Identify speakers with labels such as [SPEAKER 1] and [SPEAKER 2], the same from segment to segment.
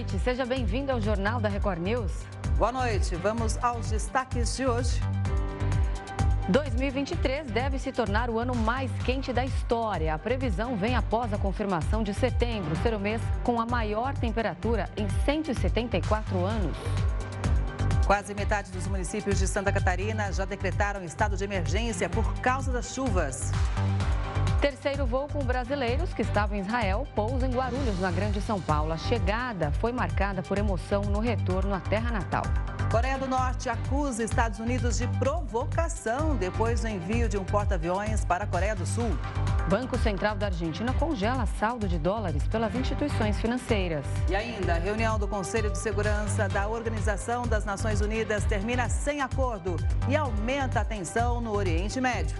[SPEAKER 1] noite, seja bem-vindo ao Jornal da Record News.
[SPEAKER 2] Boa noite, vamos aos destaques de hoje.
[SPEAKER 1] 2023 deve se tornar o ano mais quente da história. A previsão vem após a confirmação de setembro ser o mês com a maior temperatura em 174 anos.
[SPEAKER 2] Quase metade dos municípios de Santa Catarina já decretaram estado de emergência por causa das chuvas.
[SPEAKER 1] Terceiro voo com brasileiros que estavam em Israel pousa em Guarulhos, na Grande São Paulo. A chegada foi marcada por emoção no retorno à terra natal.
[SPEAKER 2] Coreia do Norte acusa Estados Unidos de provocação depois do envio de um porta-aviões para a Coreia do Sul.
[SPEAKER 1] Banco Central da Argentina congela saldo de dólares pelas instituições financeiras.
[SPEAKER 2] E ainda, a reunião do Conselho de Segurança da Organização das Nações Unidas termina sem acordo e aumenta a tensão no Oriente Médio.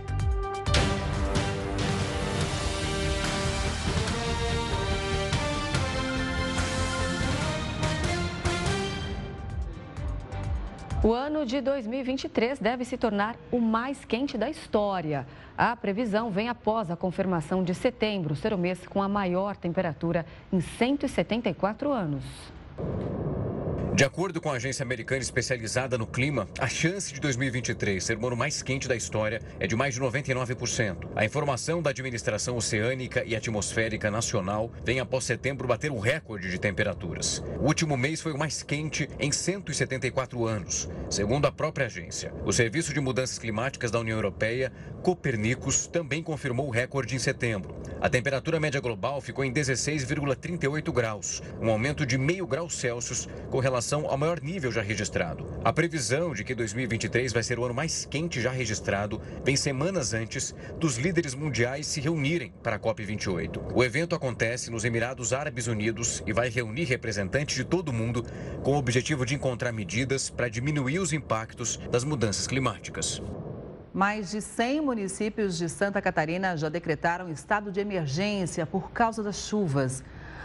[SPEAKER 1] O ano de 2023 deve se tornar o mais quente da história. A previsão vem após a confirmação de setembro ser o mês com a maior temperatura em 174 anos.
[SPEAKER 3] De acordo com a agência americana especializada no clima, a chance de 2023 ser o ano mais quente da história é de mais de 99%. A informação da Administração Oceânica e Atmosférica Nacional vem após setembro bater um recorde de temperaturas. O último mês foi o mais quente em 174 anos, segundo a própria agência. O Serviço de Mudanças Climáticas da União Europeia, Copernicus, também confirmou o recorde em setembro. A temperatura média global ficou em 16,38 graus, um aumento de meio grau Celsius com relação relação ao maior nível já registrado. A previsão de que 2023 vai ser o ano mais quente já registrado vem semanas antes dos líderes mundiais se reunirem para a COP28. O evento acontece nos Emirados Árabes Unidos e vai reunir representantes de todo o mundo com o objetivo de encontrar medidas para diminuir os impactos das mudanças climáticas.
[SPEAKER 2] Mais de 100 municípios de Santa Catarina já decretaram estado de emergência por causa das chuvas.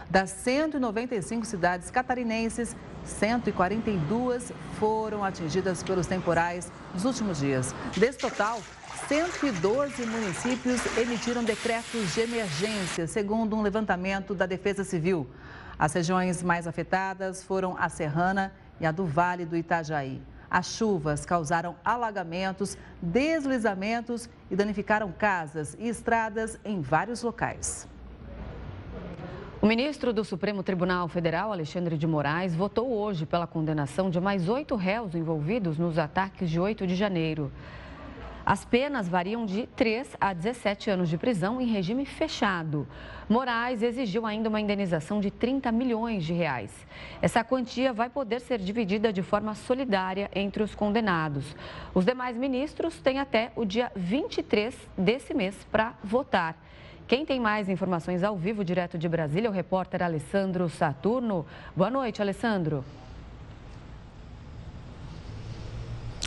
[SPEAKER 2] Das 195 cidades catarinenses, 142 foram atingidas pelos temporais nos últimos dias. Desse total, 112 municípios emitiram decretos de emergência, segundo um levantamento da Defesa Civil. As regiões mais afetadas foram a Serrana e a do Vale do Itajaí. As chuvas causaram alagamentos, deslizamentos e danificaram casas e estradas em vários locais.
[SPEAKER 1] O ministro do Supremo Tribunal Federal, Alexandre de Moraes, votou hoje pela condenação de mais oito réus envolvidos nos ataques de 8 de janeiro. As penas variam de 3 a 17 anos de prisão em regime fechado. Moraes exigiu ainda uma indenização de 30 milhões de reais. Essa quantia vai poder ser dividida de forma solidária entre os condenados. Os demais ministros têm até o dia 23 desse mês para votar. Quem tem mais informações ao vivo, direto de Brasília, é o repórter Alessandro Saturno. Boa noite, Alessandro.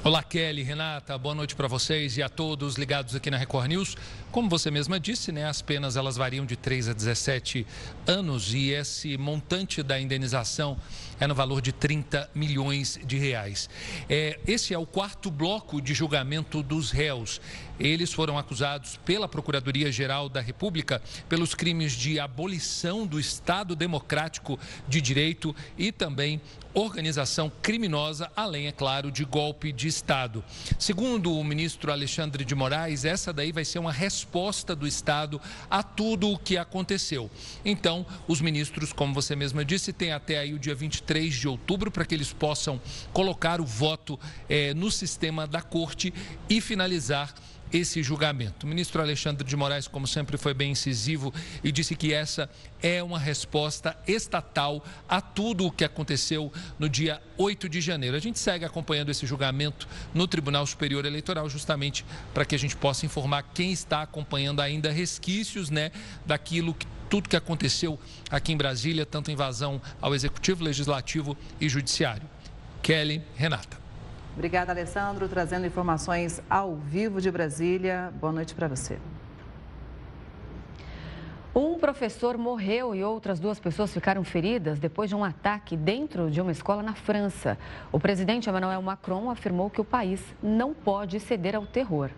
[SPEAKER 4] Olá, Kelly, Renata, boa noite para vocês e a todos ligados aqui na Record News. Como você mesma disse, né, as penas elas variam de 3 a 17 anos e esse montante da indenização é no valor de 30 milhões de reais. É, esse é o quarto bloco de julgamento dos réus. Eles foram acusados pela Procuradoria-Geral da República pelos crimes de abolição do Estado Democrático de Direito e também organização criminosa, além, é claro, de golpe de Estado. Segundo o ministro Alexandre de Moraes, essa daí vai ser uma resposta do Estado a tudo o que aconteceu. Então, os ministros, como você mesma disse, têm até aí o dia 23 de outubro para que eles possam colocar o voto eh, no sistema da corte e finalizar esse julgamento. O ministro Alexandre de Moraes, como sempre, foi bem incisivo e disse que essa é uma resposta estatal a tudo o que aconteceu no dia 8 de janeiro. A gente segue acompanhando esse julgamento no Tribunal Superior Eleitoral, justamente para que a gente possa informar quem está acompanhando ainda resquícios né, daquilo que tudo que aconteceu aqui em Brasília, tanto invasão ao Executivo, Legislativo e Judiciário. Kelly, Renata.
[SPEAKER 2] Obrigada, Alessandro, trazendo informações ao vivo de Brasília. Boa noite para você.
[SPEAKER 1] Um professor morreu e outras duas pessoas ficaram feridas depois de um ataque dentro de uma escola na França. O presidente Emmanuel Macron afirmou que o país não pode ceder ao terror.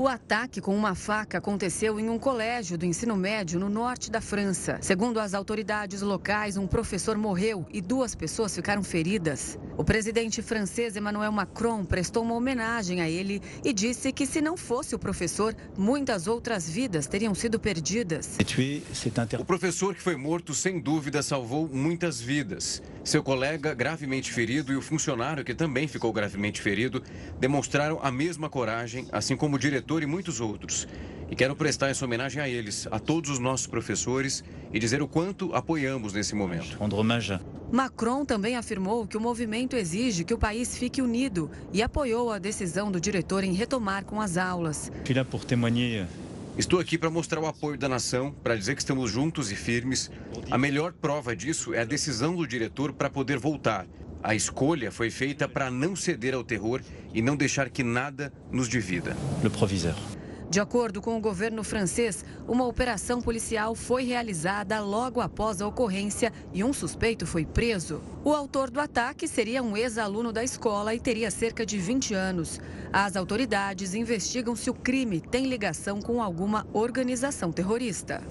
[SPEAKER 1] O ataque com uma faca aconteceu em um colégio do ensino médio no norte da França. Segundo as autoridades locais, um professor morreu e duas pessoas ficaram feridas. O presidente francês Emmanuel Macron prestou uma homenagem a ele e disse que se não fosse o professor, muitas outras vidas teriam sido perdidas.
[SPEAKER 3] O professor que foi morto, sem dúvida, salvou muitas vidas. Seu colega, gravemente ferido, e o funcionário, que também ficou gravemente ferido, demonstraram a mesma coragem, assim como o diretor e muitos outros. E quero prestar essa homenagem a eles, a todos os nossos professores e dizer o quanto apoiamos nesse momento.
[SPEAKER 1] Macron também afirmou que o movimento exige que o país fique unido e apoiou a decisão do diretor em retomar com as aulas.
[SPEAKER 3] Estou aqui para mostrar o apoio da nação, para dizer que estamos juntos e firmes. A melhor prova disso é a decisão do diretor para poder voltar. A escolha foi feita para não ceder ao terror e não deixar que nada nos divida.
[SPEAKER 1] Le proviseur. De acordo com o governo francês, uma operação policial foi realizada logo após a ocorrência e um suspeito foi preso. O autor do ataque seria um ex-aluno da escola e teria cerca de 20 anos. As autoridades investigam se o crime tem ligação com alguma organização terrorista.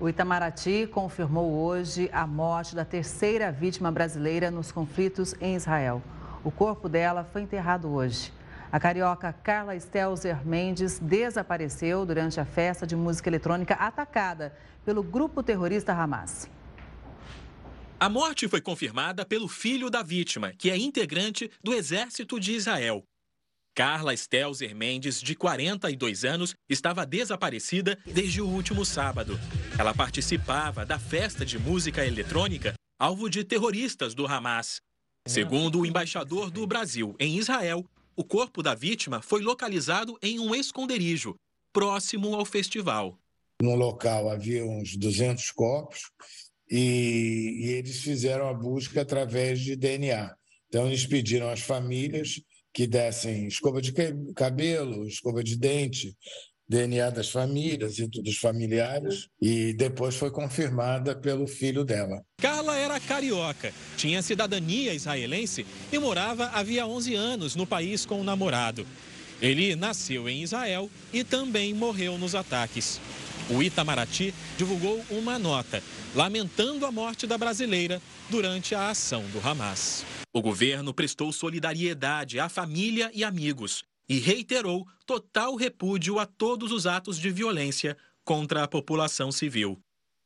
[SPEAKER 2] O Itamaraty confirmou hoje a morte da terceira vítima brasileira nos conflitos em Israel. O corpo dela foi enterrado hoje. A carioca Carla Stelzer Mendes desapareceu durante a festa de música eletrônica atacada pelo grupo terrorista Hamas.
[SPEAKER 5] A morte foi confirmada pelo filho da vítima, que é integrante do Exército de Israel. Carla Stelzer Mendes, de 42 anos, estava desaparecida desde o último sábado. Ela participava da festa de música eletrônica alvo de terroristas do Hamas. Segundo o embaixador do Brasil em Israel, o corpo da vítima foi localizado em um esconderijo, próximo ao festival.
[SPEAKER 6] No local havia uns 200 corpos e, e eles fizeram a busca através de DNA. Então, eles pediram às famílias que dessem escova de cabelo, escova de dente, DNA das famílias e dos familiares, e depois foi confirmada pelo filho dela.
[SPEAKER 5] Carla era carioca, tinha cidadania israelense e morava havia 11 anos no país com o namorado. Ele nasceu em Israel e também morreu nos ataques. O Itamaraty divulgou uma nota lamentando a morte da brasileira durante a ação do Hamas. O governo prestou solidariedade à família e amigos e reiterou total repúdio a todos os atos de violência contra a população civil.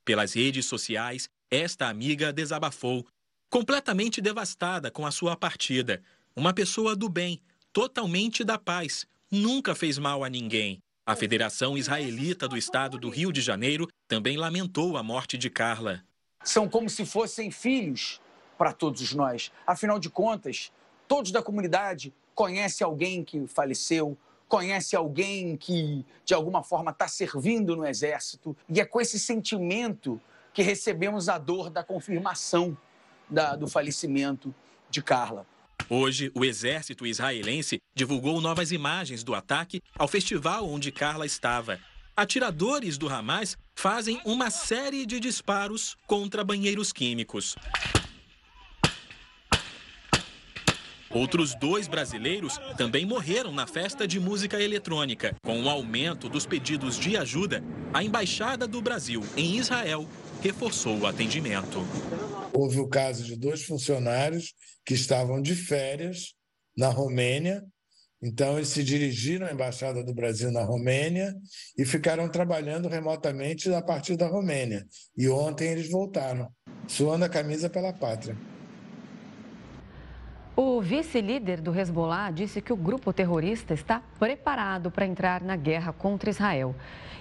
[SPEAKER 5] Pelas redes sociais, esta amiga desabafou, completamente devastada com a sua partida. Uma pessoa do bem, totalmente da paz, nunca fez mal a ninguém. A Federação Israelita do Estado do Rio de Janeiro também lamentou a morte de Carla.
[SPEAKER 7] São como se fossem filhos para todos nós. Afinal de contas, todos da comunidade conhece alguém que faleceu, conhece alguém que de alguma forma está servindo no exército e é com esse sentimento que recebemos a dor da confirmação da, do falecimento de Carla.
[SPEAKER 5] Hoje, o exército israelense divulgou novas imagens do ataque ao festival onde Carla estava. Atiradores do Hamas fazem uma série de disparos contra banheiros químicos. Outros dois brasileiros também morreram na festa de música eletrônica. Com o aumento dos pedidos de ajuda, a Embaixada do Brasil em Israel reforçou o atendimento.
[SPEAKER 6] Houve o caso de dois funcionários que estavam de férias na Romênia. Então, eles se dirigiram à Embaixada do Brasil na Romênia e ficaram trabalhando remotamente a partir da Romênia. E ontem eles voltaram, suando a camisa pela pátria.
[SPEAKER 1] O vice-líder do Hezbollah disse que o grupo terrorista está preparado para entrar na guerra contra Israel.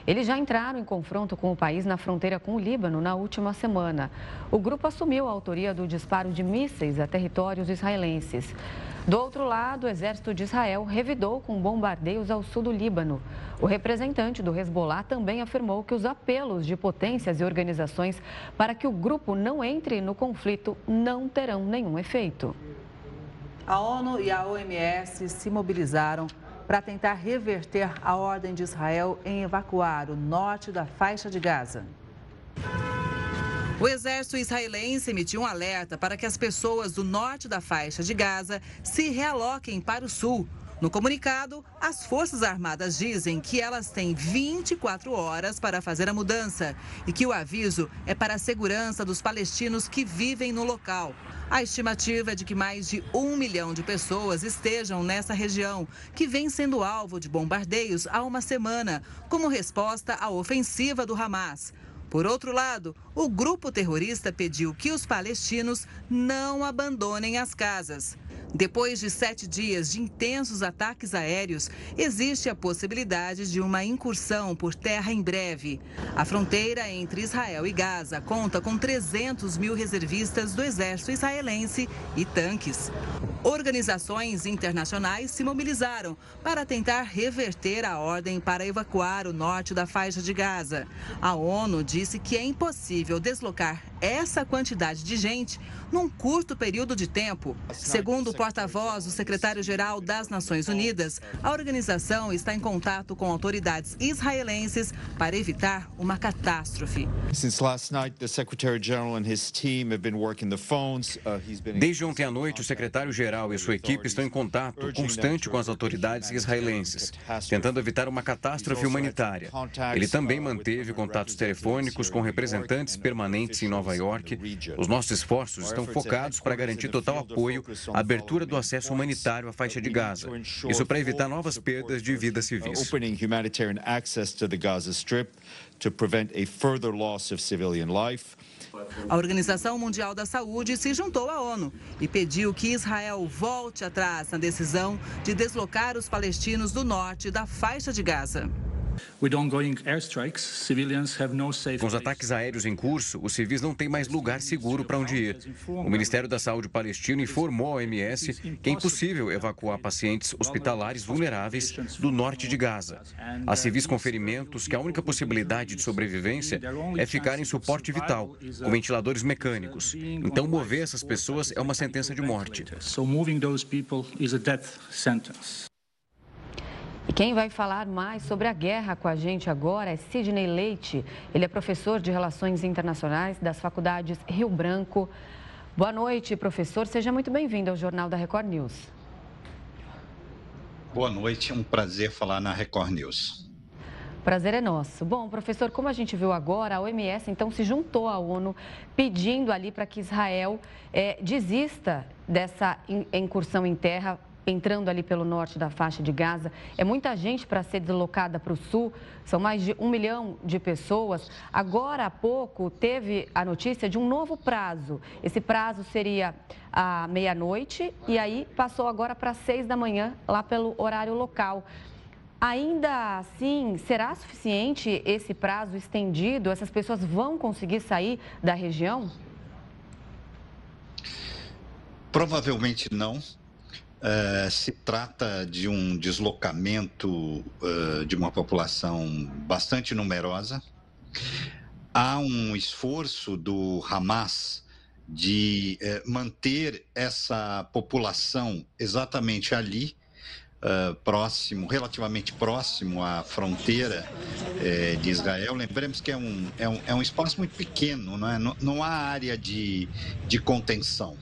[SPEAKER 1] Eles já entraram em confronto com o país na fronteira com o Líbano na última semana. O grupo assumiu a autoria do disparo de mísseis a territórios israelenses. Do outro lado, o exército de Israel revidou com bombardeios ao sul do Líbano. O representante do Hezbollah também afirmou que os apelos de potências e organizações para que o grupo não entre no conflito não terão nenhum efeito.
[SPEAKER 2] A ONU e a OMS se mobilizaram para tentar reverter a ordem de Israel em evacuar o norte da faixa de Gaza. O exército israelense emitiu um alerta para que as pessoas do norte da faixa de Gaza se realoquem para o sul. No comunicado, as Forças Armadas dizem que elas têm 24 horas para fazer a mudança e que o aviso é para a segurança dos palestinos que vivem no local. A estimativa é de que mais de um milhão de pessoas estejam nessa região, que vem sendo alvo de bombardeios há uma semana, como resposta à ofensiva do Hamas. Por outro lado, o grupo terrorista pediu que os palestinos não abandonem as casas. Depois de sete dias de intensos ataques aéreos, existe a possibilidade de uma incursão por terra em breve. A fronteira entre Israel e Gaza conta com 300 mil reservistas do exército israelense e tanques. Organizações internacionais se mobilizaram para tentar reverter a ordem para evacuar o norte da faixa de Gaza. A ONU disse que é impossível deslocar essa quantidade de gente num curto período de tempo. Segundo o porta-voz do secretário-geral das Nações Unidas, a organização está em contato com autoridades israelenses para evitar uma catástrofe.
[SPEAKER 3] Desde ontem à noite, o secretário-geral e sua equipe estão em contato constante com as autoridades israelenses, tentando evitar uma catástrofe humanitária. Ele também manteve contatos telefônicos com representantes permanentes em Nova York. Os nossos esforços estão focados para garantir total apoio à abertura do acesso humanitário à faixa de Gaza. Isso para evitar novas perdas de vidas civis.
[SPEAKER 2] A Organização Mundial da Saúde se juntou à ONU e pediu que Israel volte atrás na decisão de deslocar os palestinos do norte da faixa de Gaza.
[SPEAKER 3] Com os ataques aéreos em curso, os civis não têm mais lugar seguro para onde ir. O Ministério da Saúde palestino informou à OMS que é impossível evacuar pacientes hospitalares vulneráveis do norte de Gaza. Há civis com ferimentos que a única possibilidade de sobrevivência é ficar em suporte vital, com ventiladores mecânicos. Então, mover essas pessoas é uma sentença de morte.
[SPEAKER 1] E quem vai falar mais sobre a guerra com a gente agora é Sidney Leite. Ele é professor de Relações Internacionais das faculdades Rio Branco. Boa noite, professor. Seja muito bem-vindo ao Jornal da Record News.
[SPEAKER 8] Boa noite, é um prazer falar na Record News.
[SPEAKER 1] Prazer é nosso. Bom, professor, como a gente viu agora, a OMS então se juntou à ONU pedindo ali para que Israel é, desista dessa incursão em terra entrando ali pelo norte da faixa de Gaza. É muita gente para ser deslocada para o sul, são mais de um milhão de pessoas. Agora há pouco teve a notícia de um novo prazo. Esse prazo seria à meia-noite e aí passou agora para seis da manhã, lá pelo horário local. Ainda assim, será suficiente esse prazo estendido? Essas pessoas vão conseguir sair da região?
[SPEAKER 8] Provavelmente não. Uh, se trata de um deslocamento uh, de uma população bastante numerosa. Há um esforço do Hamas de uh, manter essa população exatamente ali, próximo, relativamente próximo à fronteira eh, de Israel. Lembremos que é um, é um, é um espaço muito pequeno, não, é? não, não há área de, de contenção.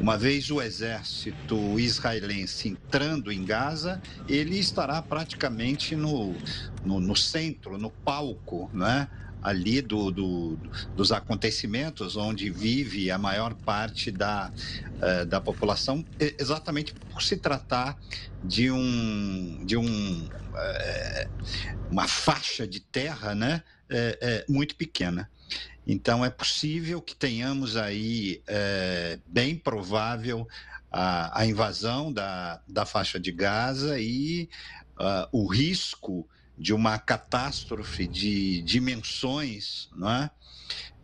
[SPEAKER 8] Uma vez o exército israelense entrando em Gaza, ele estará praticamente no, no, no centro, no palco, né? ali do, do, dos acontecimentos, onde vive a maior parte da, uh, da população, exatamente por se tratar de um de um uh, uma faixa de terra, né, uh, muito pequena. Então, é possível que tenhamos aí, é, bem provável, a, a, invasão da, da faixa de Gaza e uh, o risco de uma catástrofe de dimensões não é?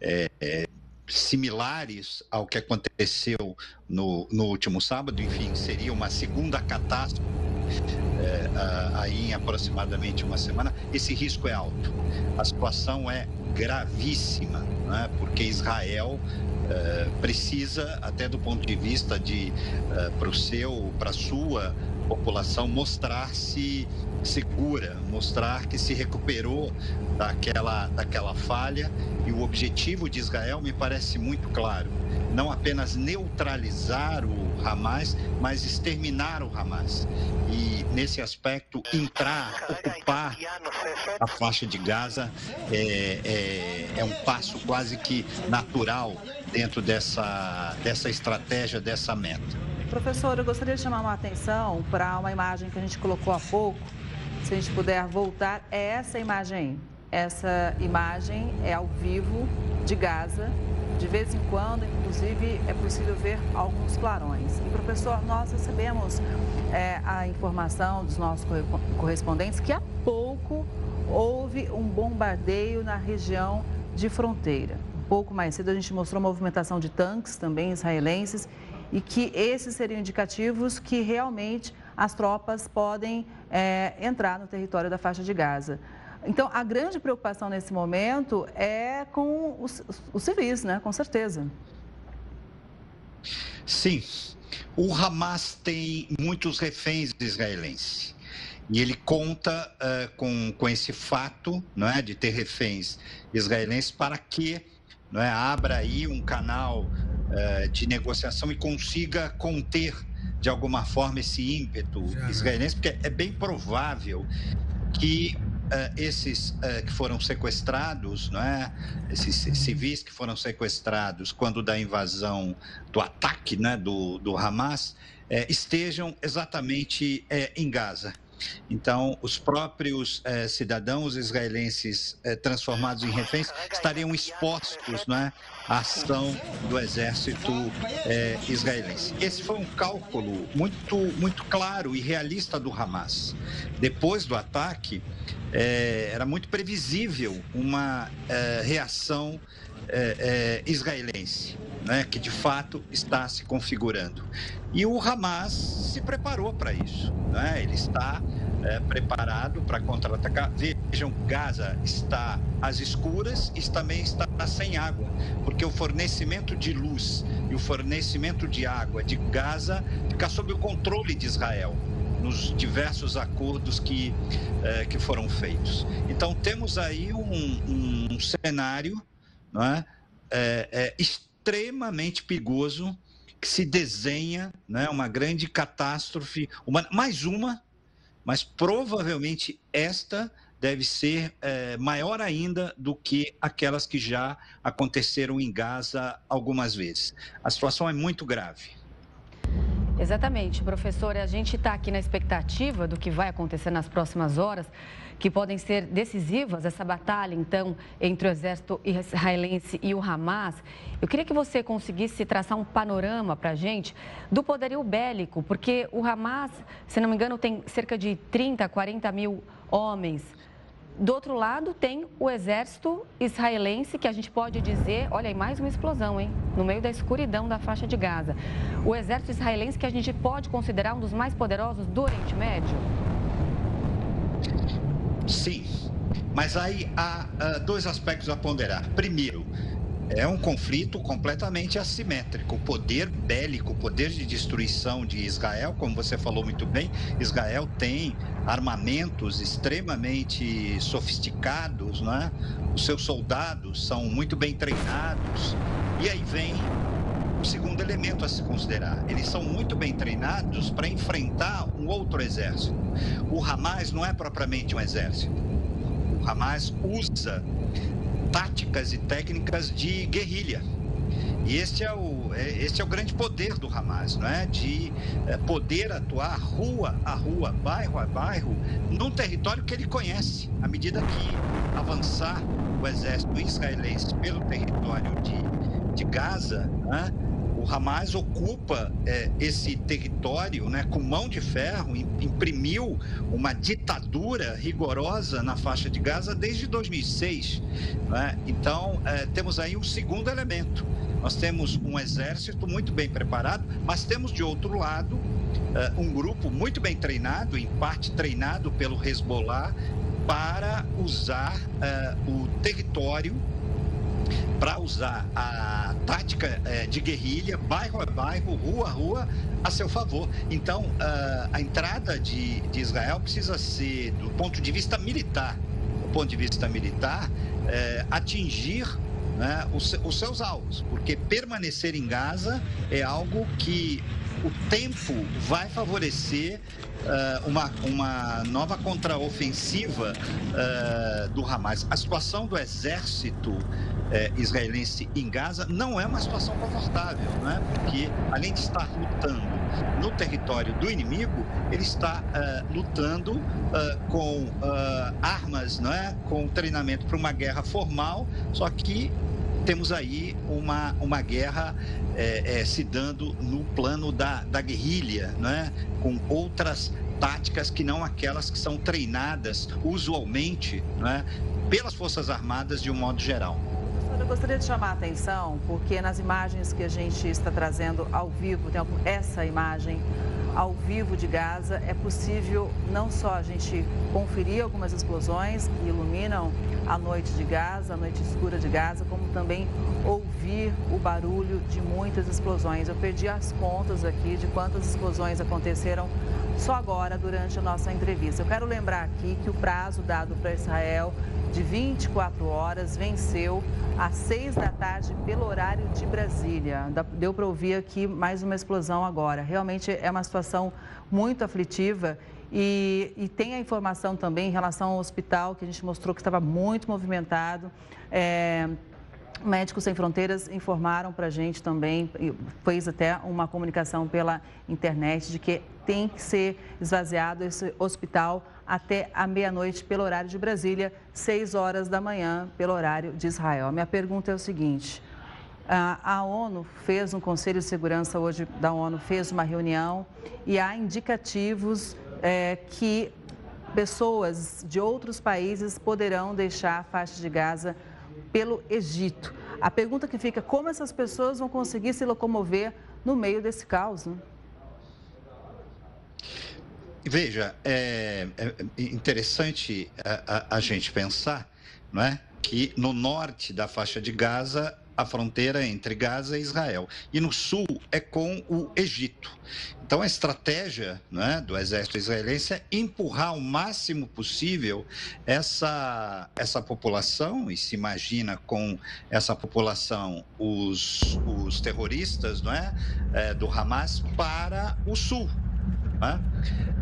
[SPEAKER 8] É, é, similares ao que aconteceu no, no último sábado, enfim, seria uma segunda catástrofe é, aí em aproximadamente uma semana, esse risco é alto. A situação é gravíssima, né? porque Israel uh, precisa, até do ponto de vista de uh, para o seu, para sua população mostrar-se segura, mostrar que se recuperou daquela, daquela falha. E o objetivo de Israel me parece muito claro: não apenas neutralizar o Hamas, mas exterminar o Hamas. E nesse aspecto, entrar, ocupar a faixa de Gaza é, é, é um passo quase que natural dentro dessa, dessa estratégia, dessa meta.
[SPEAKER 2] Professor, eu gostaria de chamar uma atenção para uma imagem que a gente colocou há pouco. Se a gente puder voltar, é essa imagem. Essa imagem é ao vivo de Gaza. De vez em quando, inclusive, é possível ver alguns clarões. E, professor, nós recebemos é, a informação dos nossos correspondentes que há pouco houve um bombardeio na região de fronteira. Um pouco mais cedo, a gente mostrou a movimentação de tanques também israelenses e que esses seriam indicativos que realmente as tropas podem é, entrar no território da faixa de Gaza. Então, a grande preocupação nesse momento é com os, os civis, né? Com certeza.
[SPEAKER 8] Sim. O Hamas tem muitos reféns israelenses. E ele conta uh, com, com esse fato não é, de ter reféns israelenses para que não é, abra aí um canal uh, de negociação e consiga conter de alguma forma esse ímpeto Já, israelense, porque é bem provável que uh, esses uh, que foram sequestrados, não é? esses uhum. civis que foram sequestrados quando da invasão, do ataque né? do, do Hamas, estejam exatamente em Gaza. Então, os próprios eh, cidadãos israelenses eh, transformados em reféns estariam expostos né, à ação do exército eh, israelense. Esse foi um cálculo muito, muito claro e realista do Hamas. Depois do ataque, era muito previsível uma reação israelense né, que de fato está se configurando. E o Hamas se preparou para isso. Né? Ele está é, preparado para contra-atacar. Vejam, Gaza está às escuras e também está sem água, porque o fornecimento de luz e o fornecimento de água de Gaza fica sob o controle de Israel nos diversos acordos que, é, que foram feitos. Então, temos aí um, um cenário não é, é, é extremamente perigoso que se desenha né, uma grande catástrofe, uma, mais uma, mas provavelmente esta deve ser é, maior ainda do que aquelas que já aconteceram em Gaza algumas vezes. A situação é muito grave.
[SPEAKER 1] Exatamente, professor. A gente está aqui na expectativa do que vai acontecer nas próximas horas que podem ser decisivas, essa batalha, então, entre o exército israelense e o Hamas. Eu queria que você conseguisse traçar um panorama para a gente do poderio bélico, porque o Hamas, se não me engano, tem cerca de 30, 40 mil homens. Do outro lado, tem o exército israelense, que a gente pode dizer, olha aí, mais uma explosão, hein? No meio da escuridão da faixa de Gaza. O exército israelense que a gente pode considerar um dos mais poderosos do Oriente Médio?
[SPEAKER 8] Sim, mas aí há dois aspectos a ponderar. Primeiro, é um conflito completamente assimétrico. O poder bélico, o poder de destruição de Israel, como você falou muito bem, Israel tem armamentos extremamente sofisticados, não é? Os seus soldados são muito bem treinados. E aí vem segundo elemento a se considerar. Eles são muito bem treinados para enfrentar um outro exército. O Hamas não é propriamente um exército. O Hamas usa táticas e técnicas de guerrilha. E este é o, é, este é o grande poder do Hamas, não é? De é, poder atuar rua a rua, bairro a bairro, num território que ele conhece. À medida que avançar o exército israelense pelo território de, de Gaza, né? O Hamas ocupa é, esse território né, com mão de ferro, imprimiu uma ditadura rigorosa na faixa de Gaza desde 2006. Né? Então, é, temos aí um segundo elemento. Nós temos um exército muito bem preparado, mas temos de outro lado é, um grupo muito bem treinado, em parte treinado pelo Hezbollah, para usar é, o território para usar a tática é, de guerrilha, bairro a bairro, rua a rua, a seu favor. Então, a entrada de, de Israel precisa ser, do ponto de vista militar, do ponto de vista militar, é, atingir né, os, os seus alvos, porque permanecer em Gaza é algo que o tempo vai favorecer uh, uma, uma nova contraofensiva uh, do Hamas. A situação do exército eh, israelense em Gaza não é uma situação confortável, não é? porque além de estar lutando no território do inimigo, ele está uh, lutando uh, com uh, armas, não é? com treinamento para uma guerra formal, só que temos aí uma, uma guerra é, é, se dando no plano da, da guerrilha, né? com outras táticas que não aquelas que são treinadas usualmente né? pelas Forças Armadas de um modo geral.
[SPEAKER 2] Eu gostaria de chamar a atenção porque nas imagens que a gente está trazendo ao vivo, tem essa imagem ao vivo de Gaza, é possível não só a gente conferir algumas explosões que iluminam a noite de Gaza, a noite escura de Gaza, como também ouvir o barulho de muitas explosões. Eu perdi as contas aqui de quantas explosões aconteceram só agora durante a nossa entrevista. Eu quero lembrar aqui que o prazo dado para Israel de 24 horas venceu às 6 da tarde pelo horário de Brasília. Deu para ouvir aqui mais uma explosão agora. Realmente é uma situação muito aflitiva e, e, tem a informação também em relação ao hospital, que a gente mostrou que estava muito movimentado. É, Médicos Sem Fronteiras informaram para a gente também, fez até uma comunicação pela internet, de que tem que ser esvaziado esse hospital até a meia-noite pelo horário de Brasília, 6 horas da manhã pelo horário de Israel. A minha pergunta é o seguinte: a ONU fez um Conselho de Segurança hoje da ONU fez uma reunião e há indicativos é, que pessoas de outros países poderão deixar a faixa de Gaza pelo Egito. A pergunta que fica: como essas pessoas vão conseguir se locomover no meio desse caos? Né?
[SPEAKER 8] Veja, é, é interessante a, a, a, gente pensar não é, que no norte da faixa de Gaza a fronteira entre Gaza e Israel. E no sul é com o Egito. Então, a estratégia né, do exército israelense é empurrar o máximo possível essa, essa população, e se imagina com essa população os, os terroristas não é, é do Hamas, para o sul. Né?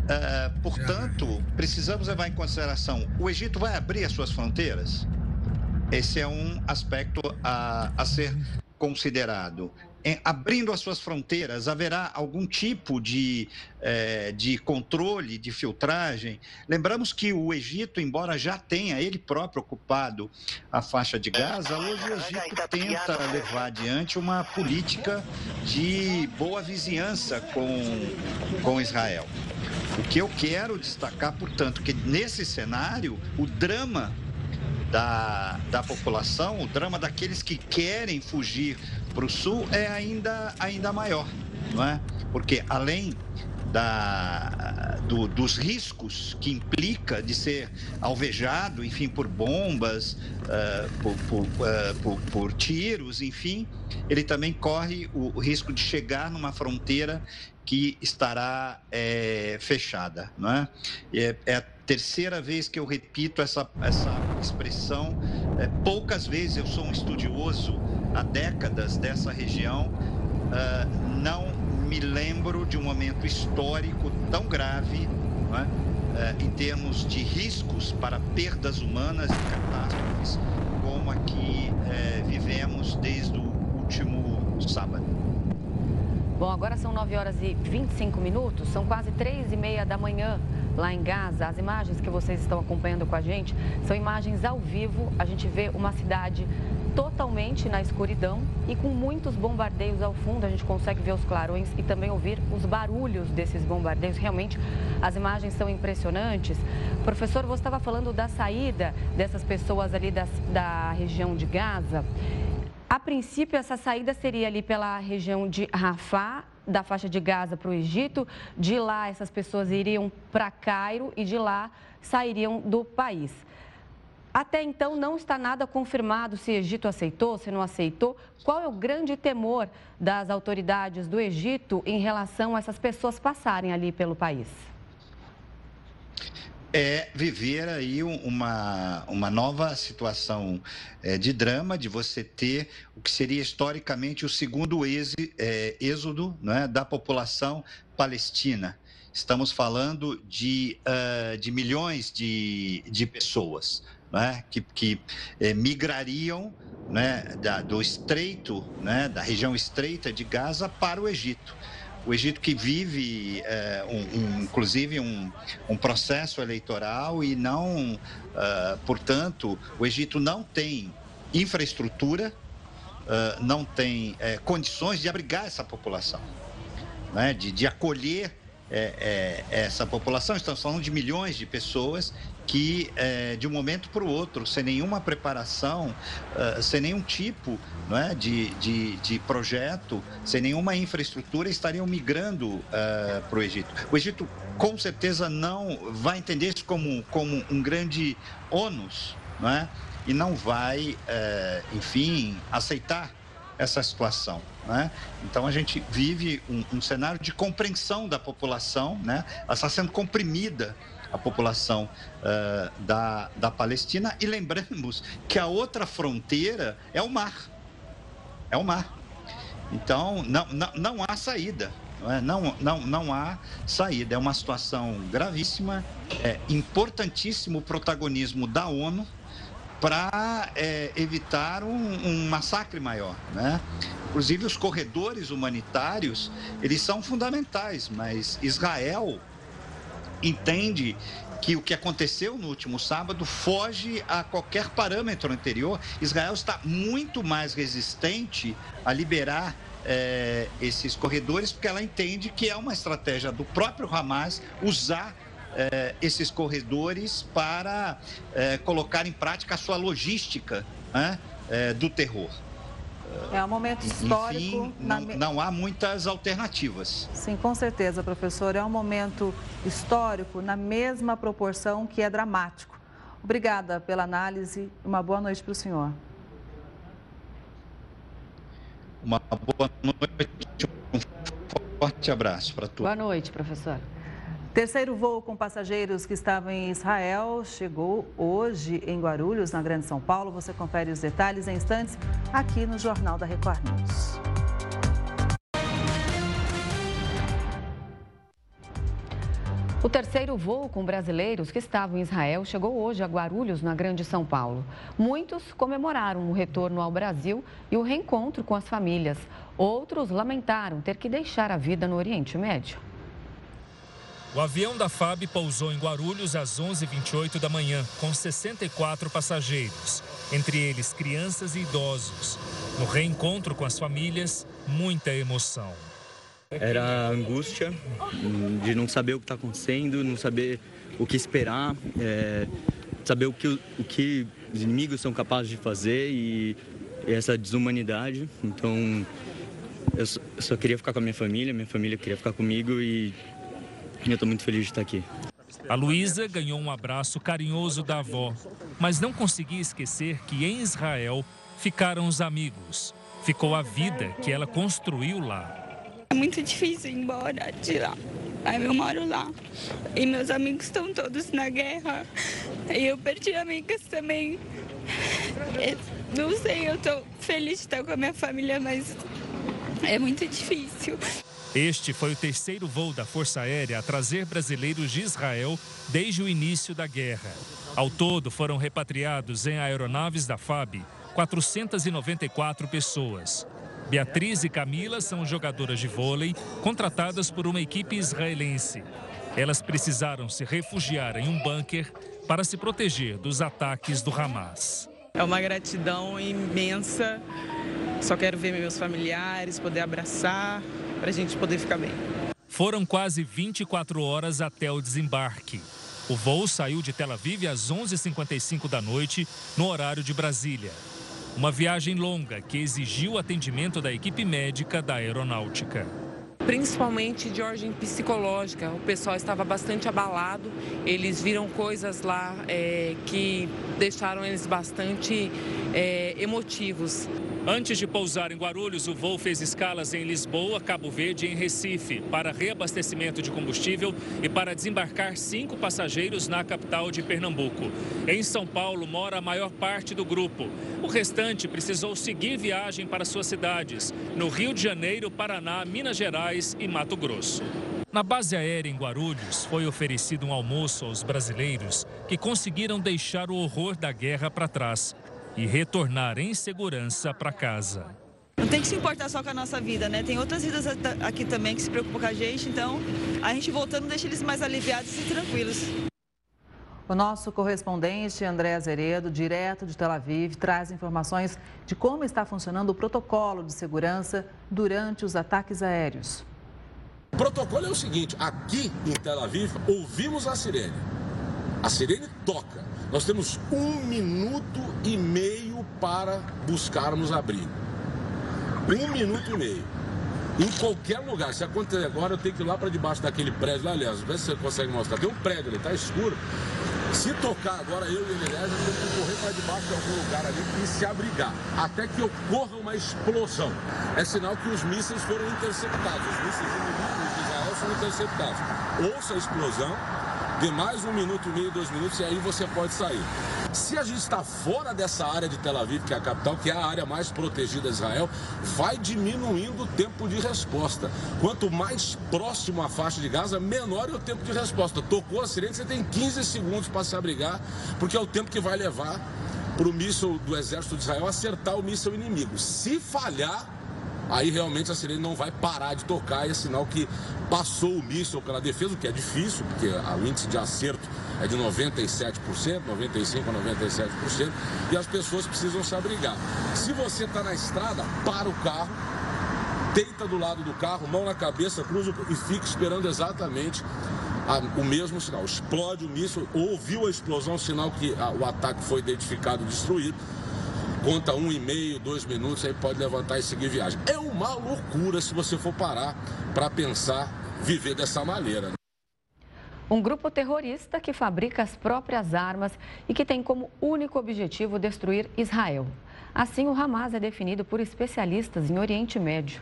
[SPEAKER 8] É, portanto, precisamos levar em consideração: o Egito vai abrir as suas fronteiras? Esse é um aspecto a, a ser considerado. Em, abrindo as suas fronteiras, haverá algum tipo de, eh, de controle, de filtragem? Lembramos que o Egito, embora já tenha ele próprio ocupado a faixa de Gaza, hoje o Egito tenta levar adiante uma política de boa vizinhança com, com Israel. O que eu quero destacar, portanto, que nesse cenário, o drama da, da população, o drama daqueles que querem fugir para o sul é ainda, ainda maior, não é? Porque além da, do, dos riscos que implica de ser alvejado, enfim, por bombas, uh, por, por, uh, por, por, tiros, enfim, ele também corre o, o risco de chegar numa fronteira que estará é, fechada, não é? É, é a terceira vez que eu repito essa, essa expressão. É, poucas vezes eu sou um estudioso há décadas dessa região. Uh, não me lembro de um momento histórico tão grave é? uh, em termos de riscos para perdas humanas e catástrofes como a que uh, vivemos desde o último sábado.
[SPEAKER 1] Bom, agora são 9 horas e 25 minutos, são quase 3 e meia da manhã lá em Gaza. As imagens que vocês estão acompanhando com a gente são imagens ao vivo. A gente vê uma cidade totalmente na escuridão e com muitos bombardeios ao fundo. A gente consegue ver os clarões e também ouvir os barulhos desses bombardeios. Realmente, as imagens são impressionantes. Professor, você estava falando da saída dessas pessoas ali das, da região de Gaza. A princípio, essa saída seria ali pela região de Rafah, da faixa de Gaza para o Egito. De lá, essas pessoas iriam para Cairo e de lá sairiam do país. Até então não está nada confirmado se Egito aceitou, se não aceitou. Qual é o grande temor das autoridades do Egito em relação a essas pessoas passarem ali pelo país?
[SPEAKER 8] É viver aí uma, uma nova situação é, de drama, de você ter o que seria historicamente o segundo é, êxodo né, da população palestina. Estamos falando de, uh, de milhões de, de pessoas né, que, que é, migrariam né, da, do estreito, né, da região estreita de Gaza para o Egito o Egito que vive, é, um, um, inclusive, um, um, processo eleitoral e não, uh, portanto, o Egito não tem infraestrutura, uh, não tem condições de abrigar essa população, né? de, de acolher é, é, essa população. Estamos falando de milhões de pessoas que é, de um momento para o outro, sem nenhuma preparação, uh, sem nenhum tipo não é, de, de, de, projeto, sem nenhuma infraestrutura, estariam migrando uh, para o Egito. O Egito, com certeza, não vai entender isso como, como um grande ônus, não é? e não vai, uh, enfim, aceitar essa situação. Né? Então a gente vive um, um, cenário de compreensão da população, né? ela está sendo comprimida a população uh, da, da Palestina. E lembramos que a outra fronteira é o mar. É o mar. Então, não, não, não há saída. Não, é? não, não, há saída. É uma situação gravíssima. É importantíssimo o protagonismo da ONU para é, evitar um, um, massacre maior, né? Inclusive os corredores humanitários eles são fundamentais, mas Israel entende que o que aconteceu no último sábado foge a qualquer parâmetro anterior. Israel está muito mais resistente a liberar é, esses corredores, porque ela entende que é uma estratégia do próprio Hamas usar é, esses corredores para é, colocar em prática a sua logística né, do terror.
[SPEAKER 2] É um momento histórico.
[SPEAKER 8] Enfim, não, na... não, há muitas alternativas.
[SPEAKER 2] Sim, com certeza, professor. É um momento histórico na mesma proporção que é dramático. Obrigada pela análise. Uma boa noite para o senhor.
[SPEAKER 8] Uma boa noite. Um forte abraço para todos.
[SPEAKER 1] Boa noite, professor.
[SPEAKER 2] Terceiro voo com passageiros que estavam em Israel chegou hoje em Guarulhos, na Grande São Paulo. Você confere os detalhes em instantes aqui no Jornal da Record News.
[SPEAKER 1] O terceiro voo com brasileiros que estavam em Israel chegou hoje a Guarulhos, na Grande São Paulo. Muitos comemoraram o retorno ao Brasil e o reencontro com as famílias. Outros lamentaram ter que deixar a vida no Oriente Médio.
[SPEAKER 9] O avião da FAB pousou em Guarulhos às 11h28 da manhã, com 64 passageiros, entre eles crianças e idosos. No reencontro com as famílias, muita emoção.
[SPEAKER 10] Era angústia de não saber o que está acontecendo, não saber o que esperar, é, saber o que, o que os inimigos são capazes de fazer e, e essa desumanidade. Então, eu só, eu só queria ficar com a minha família, minha família queria ficar comigo e eu estou muito feliz de estar aqui.
[SPEAKER 9] A Luísa ganhou um abraço carinhoso da avó, mas não conseguia esquecer que em Israel ficaram os amigos. Ficou a vida que ela construiu lá.
[SPEAKER 11] É muito difícil ir embora de lá. Aí eu moro lá. E meus amigos estão todos na guerra. E eu perdi amigas também. É, não sei, eu estou feliz de estar com a minha família, mas é muito difícil.
[SPEAKER 9] Este foi o terceiro voo da Força Aérea a trazer brasileiros de Israel desde o início da guerra. Ao todo, foram repatriados em aeronaves da FAB 494 pessoas. Beatriz e Camila são jogadoras de vôlei contratadas por uma equipe israelense. Elas precisaram se refugiar em um bunker para se proteger dos ataques do Hamas.
[SPEAKER 12] É uma gratidão imensa. Só quero ver meus familiares, poder abraçar, para a gente poder ficar bem.
[SPEAKER 9] Foram quase 24 horas até o desembarque. O voo saiu de Tel Aviv às 11h55 da noite, no horário de Brasília. Uma viagem longa que exigiu o atendimento da equipe médica da aeronáutica.
[SPEAKER 13] principalmente de ordem psicológica. O pessoal estava bastante abalado, eles viram coisas lá é, que deixaram eles bastante é, emotivos.
[SPEAKER 9] Antes de pousar em Guarulhos, o voo fez escalas em Lisboa, Cabo Verde e em Recife para reabastecimento de combustível e para desembarcar cinco passageiros na capital de Pernambuco. Em São Paulo mora a maior parte do grupo. O restante precisou seguir viagem para suas cidades, no Rio de Janeiro, Paraná, Minas Gerais e Mato Grosso. Na base aérea em Guarulhos, foi oferecido um almoço aos brasileiros que conseguiram deixar o horror da guerra para trás e retornar em segurança para casa.
[SPEAKER 14] Não tem que se importar só com a nossa vida, né? Tem outras vidas aqui também que se preocupam com a gente, então a gente voltando deixa eles mais aliviados e tranquilos.
[SPEAKER 2] O nosso correspondente André Azeredo, direto de Tel Aviv, traz informações de como está funcionando o protocolo de segurança durante os ataques aéreos.
[SPEAKER 15] O protocolo é o seguinte: aqui em Tel Aviv, ouvimos a sirene. A sirene toca. Nós temos um minuto e meio para buscarmos abrigo. Um minuto e meio. Em qualquer lugar. Se acontecer agora, eu tenho que ir lá para debaixo daquele prédio lá, aliás, vê se você consegue mostrar. Tem um prédio ali, está escuro. Se tocar agora, eu e ele, aliás, eu tenho que correr para debaixo de algum lugar ali e se abrigar. Até que ocorra uma explosão. É sinal que os mísseis foram interceptados. Os mísseis inimigos de Israel foram interceptados. Ouça a explosão de mais um minuto e meio, dois minutos, e aí você pode sair. Se a gente está fora dessa área de Tel Aviv, que é a capital, que é a área mais protegida de Israel, vai diminuindo o tempo de resposta. Quanto mais próximo à faixa de Gaza, menor é o tempo de resposta. Tocou a sirene, você tem 15 segundos para se abrigar, porque é o tempo que vai levar para o míssil do exército de Israel acertar o míssil inimigo. Se falhar, aí realmente a sirene não vai parar de tocar e é sinal que passou o míssil pela defesa, o que é difícil, porque o índice de acerto é de 97%, 95% a 97%, e as pessoas precisam se abrigar. Se você está na estrada, para o carro, deita do lado do carro, mão na cabeça, cruza e fica esperando exatamente a, o mesmo sinal. Explode o míssil, ouviu a explosão, sinal que a, o ataque foi identificado destruído conta um e meio, dois minutos, aí pode levantar e seguir viagem. É uma loucura se você for parar para pensar viver dessa maneira. Né?
[SPEAKER 1] Um grupo terrorista que fabrica as próprias armas e que tem como único objetivo destruir Israel. Assim, o Hamas é definido por especialistas em Oriente Médio.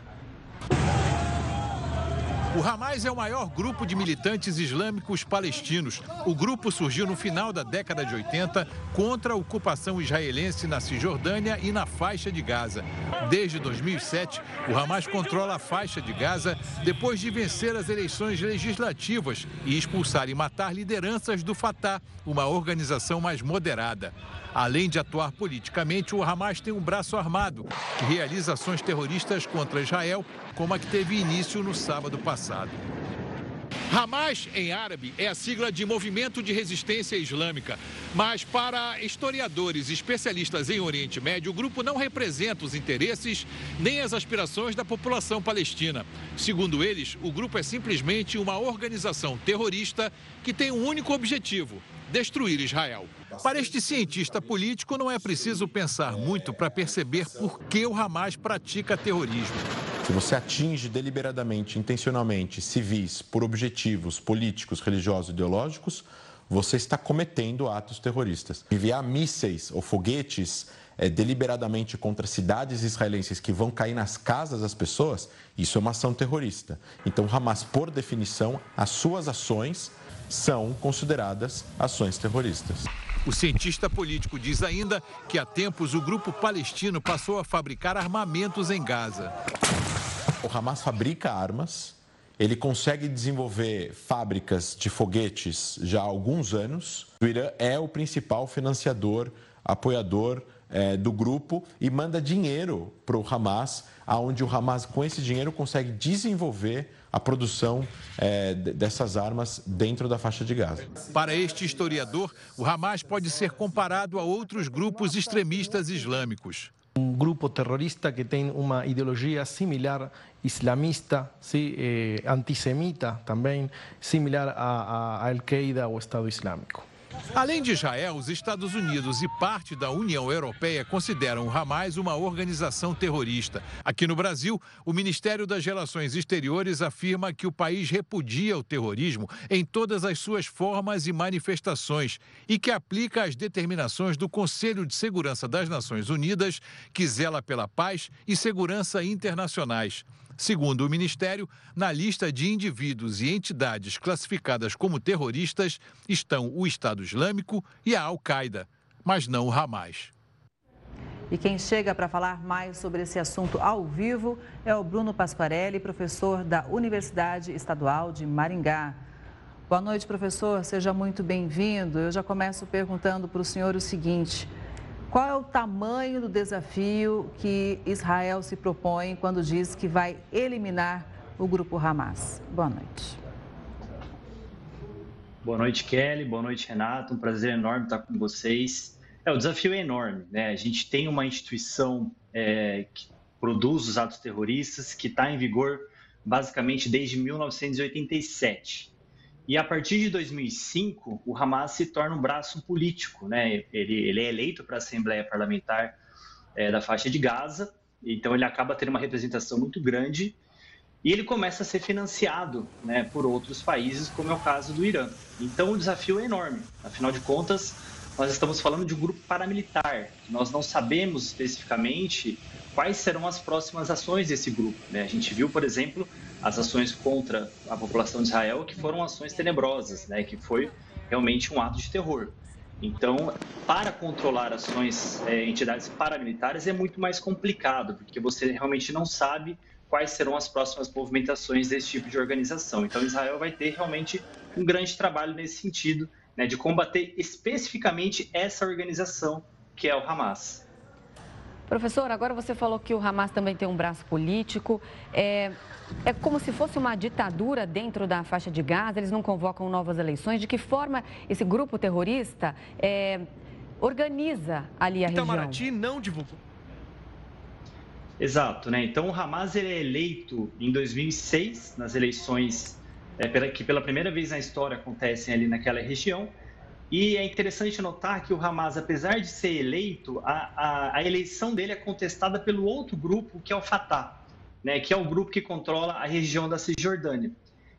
[SPEAKER 16] O Hamas é o maior grupo de militantes islâmicos palestinos. O grupo surgiu no final da década de 80 contra a ocupação israelense na Cisjordânia e na faixa de Gaza. Desde 2007, o Hamas controla a faixa de Gaza depois de vencer as eleições legislativas e expulsar e matar lideranças do Fatah, uma organização mais moderada. Além de atuar politicamente, o Hamas tem um braço armado que realiza ações terroristas contra Israel, como a que teve início no sábado passado. Hamas, em árabe, é a sigla de Movimento de Resistência Islâmica. Mas, para historiadores e especialistas em Oriente Médio, o grupo não representa os interesses nem as aspirações da população palestina. Segundo eles, o grupo é simplesmente uma organização terrorista que tem um único objetivo: destruir Israel. Para este cientista político, não é preciso pensar muito para perceber por que o Hamas pratica terrorismo.
[SPEAKER 17] Se você atinge deliberadamente, intencionalmente civis por objetivos políticos, religiosos, ideológicos, você está cometendo atos terroristas. Enviar mísseis ou foguetes é, deliberadamente contra cidades israelenses que vão cair nas casas das pessoas, isso é uma ação terrorista. Então, Hamas, por definição, as suas ações são consideradas ações terroristas.
[SPEAKER 16] O cientista político diz ainda que há tempos o grupo palestino passou a fabricar armamentos em Gaza.
[SPEAKER 17] O Hamas fabrica armas, ele consegue desenvolver fábricas de foguetes já há alguns anos. O Irã é o principal financiador, apoiador é, do grupo e manda dinheiro para o Hamas, aonde o Hamas, com esse dinheiro, consegue desenvolver a produção é, dessas armas dentro da faixa de Gaza.
[SPEAKER 16] Para este historiador, o Hamas pode ser comparado a outros grupos extremistas islâmicos.
[SPEAKER 18] Um grupo terrorista que tem uma ideologia similar, islamista, sim, eh, antissemita também, similar a, a Al-Qaeda ou Estado Islâmico.
[SPEAKER 16] Além de Israel, os Estados Unidos e parte da União Europeia consideram o Hamas uma organização terrorista. Aqui no Brasil, o Ministério das Relações Exteriores afirma que o país repudia o terrorismo em todas as suas formas e manifestações e que aplica as determinações do Conselho de Segurança das Nações Unidas, que zela pela paz e segurança internacionais. Segundo o Ministério, na lista de indivíduos e entidades classificadas como terroristas estão o Estado Islâmico e a Al-Qaeda, mas não o Hamas.
[SPEAKER 2] E quem chega para falar mais sobre esse assunto ao vivo é o Bruno Pasquarelli, professor da Universidade Estadual de Maringá. Boa noite, professor. Seja muito bem-vindo. Eu já começo perguntando para o senhor o seguinte: qual é o tamanho do desafio que Israel se propõe quando diz que vai eliminar o grupo Hamas? Boa noite.
[SPEAKER 19] Boa noite, Kelly. Boa noite, Renato. Um prazer enorme estar com vocês. É, o desafio é enorme, né? A gente tem uma instituição é, que produz os atos terroristas que está em vigor basicamente desde 1987. E a partir de 2005, o Hamas se torna um braço político, né? Ele, ele é eleito para a Assembleia Parlamentar é, da faixa de Gaza, então ele acaba tendo uma representação muito grande e ele começa a ser financiado né, por outros países, como é o caso do Irã. Então o desafio é enorme. Afinal de contas, nós estamos falando de um grupo paramilitar. Nós não sabemos especificamente quais serão as próximas ações desse grupo. Né? A gente viu, por exemplo, as ações contra a população de Israel, que foram ações tenebrosas, né, que foi realmente um ato de terror. Então, para controlar ações, é, entidades paramilitares é muito mais complicado, porque você realmente não sabe quais serão as próximas movimentações desse tipo de organização. Então, Israel vai ter realmente um grande trabalho nesse sentido, né, de combater especificamente essa organização que é o Hamas.
[SPEAKER 1] Professor, agora você falou que o Hamas também tem um braço político. É, é como se fosse uma ditadura dentro da faixa de Gaza, eles não convocam novas eleições. De que forma esse grupo terrorista é, organiza ali a
[SPEAKER 20] Itamaraty
[SPEAKER 1] região?
[SPEAKER 20] não divulgou.
[SPEAKER 19] Exato, né? Então o Hamas ele é eleito em 2006 nas eleições é, que pela primeira vez na história acontecem ali naquela região. E é interessante notar que o Hamas, apesar de ser eleito, a, a, a eleição dele é contestada pelo outro grupo, que é o Fatah, né, que é o grupo que controla a região da Cisjordânia.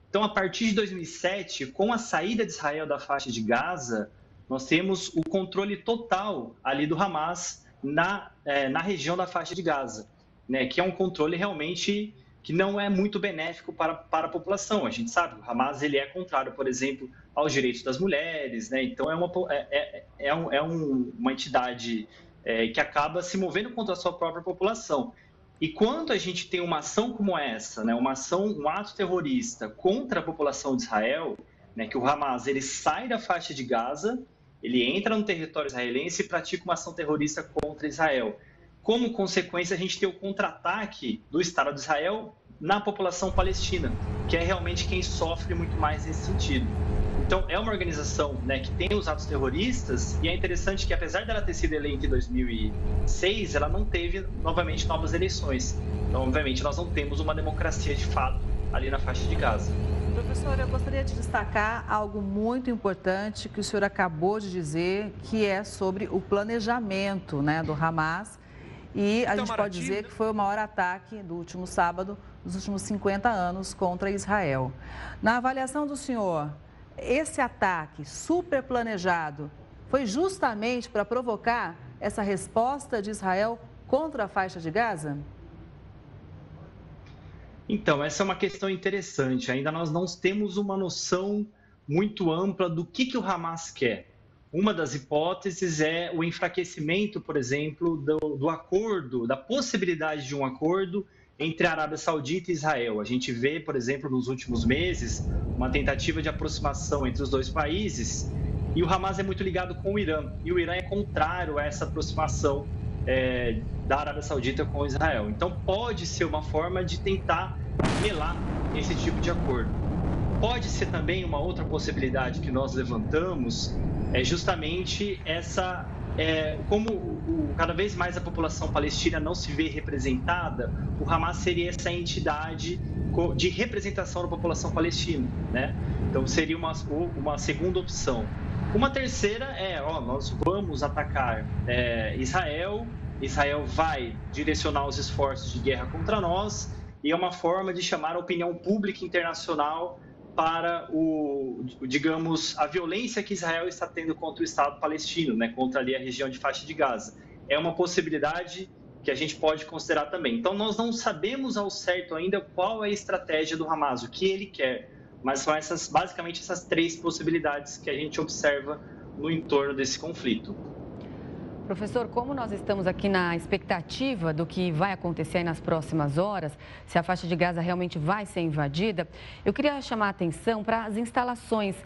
[SPEAKER 19] Então, a partir de 2007, com a saída de Israel da faixa de Gaza, nós temos o controle total ali do Hamas na, é, na região da faixa de Gaza, né, que é um controle realmente que não é muito benéfico para, para a população. A gente sabe, o Hamas ele é contrário, por exemplo, aos direitos das mulheres, né? Então é uma, é, é, é, um, é um, uma entidade é, que acaba se movendo contra a sua própria população. E quando a gente tem uma ação como essa, né, uma ação, um ato terrorista contra a população de Israel, né, que o Hamas ele sai da faixa de Gaza, ele entra no território israelense e pratica uma ação terrorista contra Israel. Como consequência, a gente tem o contra-ataque do Estado de Israel na população palestina, que é realmente quem sofre muito mais nesse sentido. Então, é uma organização né, que tem os atos terroristas, e é interessante que, apesar dela ter sido eleita em 2006, ela não teve novamente novas eleições. Então, obviamente, nós não temos uma democracia de fato ali na faixa de Gaza.
[SPEAKER 2] Professor, eu gostaria de destacar algo muito importante que o senhor acabou de dizer, que é sobre o planejamento né, do Hamas. E a então, gente pode dizer que foi o maior ataque do último sábado, dos últimos 50 anos, contra Israel. Na avaliação do senhor, esse ataque super planejado foi justamente para provocar essa resposta de Israel contra a faixa de Gaza?
[SPEAKER 19] Então, essa é uma questão interessante. Ainda nós não temos uma noção muito ampla do que, que o Hamas quer. Uma das hipóteses é o enfraquecimento, por exemplo, do, do acordo, da possibilidade de um acordo entre a Arábia Saudita e Israel. A gente vê, por exemplo, nos últimos meses, uma tentativa de aproximação entre os dois países e o Hamas é muito ligado com o Irã. E o Irã é contrário a essa aproximação é, da Arábia Saudita com Israel. Então, pode ser uma forma de tentar melar esse tipo de acordo. Pode ser também uma outra possibilidade que nós levantamos, é justamente essa é, como o, cada vez mais a população palestina não se vê representada, o Hamas seria essa entidade de representação da população palestina, né? Então seria uma, uma segunda opção. Uma terceira é, ó, nós vamos atacar é, Israel, Israel vai direcionar os esforços de guerra contra nós e é uma forma de chamar a opinião pública internacional para o, digamos, a violência que Israel está tendo contra o Estado palestino, né, contra ali a região de faixa de Gaza. É uma possibilidade que a gente pode considerar também. Então, nós não sabemos ao certo ainda qual é a estratégia do Hamas, o que ele quer, mas são essas, basicamente essas três possibilidades que a gente observa no entorno desse conflito.
[SPEAKER 1] Professor, como nós estamos aqui na expectativa do que vai acontecer nas próximas horas, se a faixa de Gaza realmente vai ser invadida, eu queria chamar a atenção para as instalações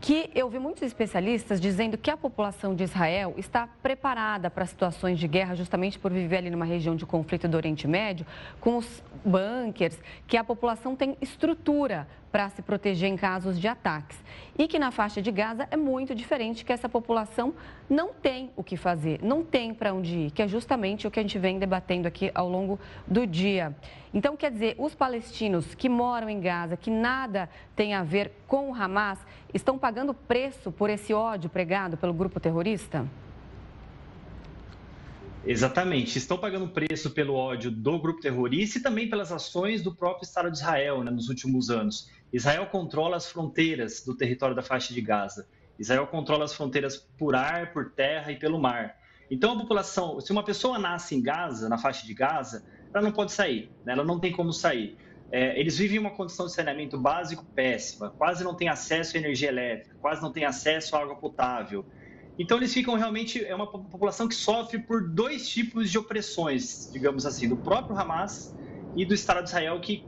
[SPEAKER 1] que eu vi muitos especialistas dizendo que a população de Israel está preparada para situações de guerra, justamente por viver ali numa região de conflito do Oriente Médio, com os bunkers, que a população tem estrutura para se proteger em casos de ataques. E que na faixa de Gaza é muito diferente, que essa população não tem o que fazer, não tem para onde ir, que é justamente o que a gente vem debatendo aqui ao longo do dia. Então, quer dizer, os palestinos que moram em Gaza, que nada tem a ver com o Hamas, estão pagando preço por esse ódio pregado pelo grupo terrorista?
[SPEAKER 19] Exatamente. Estão pagando preço pelo ódio do grupo terrorista e também pelas ações do próprio Estado de Israel né, nos últimos anos. Israel controla as fronteiras do território da faixa de Gaza. Israel controla as fronteiras por ar, por terra e pelo mar. Então, a população, se uma pessoa nasce em Gaza, na faixa de Gaza, ela não pode sair, né? ela não tem como sair. É, eles vivem uma condição de saneamento básico péssima, quase não têm acesso à energia elétrica, quase não têm acesso à água potável. Então, eles ficam realmente. É uma população que sofre por dois tipos de opressões, digamos assim, do próprio Hamas e do Estado de Israel, que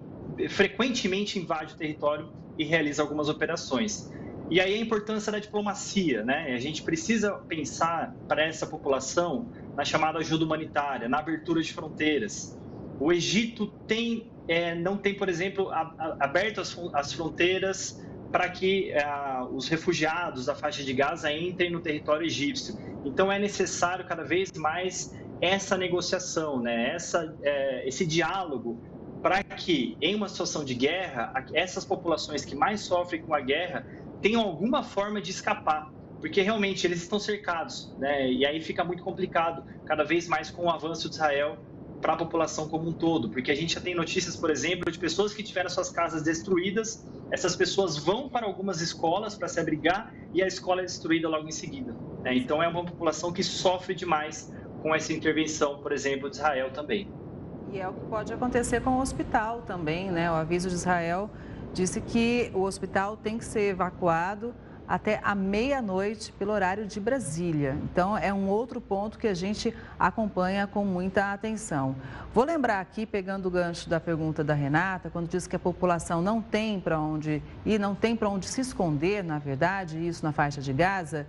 [SPEAKER 19] frequentemente invade o território e realiza algumas operações. E aí a importância da diplomacia, né? A gente precisa pensar para essa população na chamada ajuda humanitária, na abertura de fronteiras. O Egito tem, é, não tem, por exemplo, a, a, aberto as, as fronteiras para que é, os refugiados da faixa de Gaza entrem no território egípcio. Então é necessário cada vez mais essa negociação, né? essa, é, esse diálogo para que, em uma situação de guerra, essas populações que mais sofrem com a guerra tenham alguma forma de escapar, porque realmente eles estão cercados, né? E aí fica muito complicado, cada vez mais com o avanço de Israel para a população como um todo, porque a gente já tem notícias, por exemplo, de pessoas que tiveram suas casas destruídas, essas pessoas vão para algumas escolas para se abrigar e a escola é destruída logo em seguida. Né? Então é uma população que sofre demais com essa intervenção, por exemplo, de Israel também.
[SPEAKER 2] E é o que pode acontecer com o hospital também, né? O aviso de Israel disse que o hospital tem que ser evacuado até a meia-noite pelo horário de Brasília. Então, é um outro ponto que a gente acompanha com muita atenção. Vou lembrar aqui, pegando o gancho da pergunta da Renata, quando disse que a população não tem para onde ir, não tem para onde se esconder, na verdade, isso na faixa de Gaza.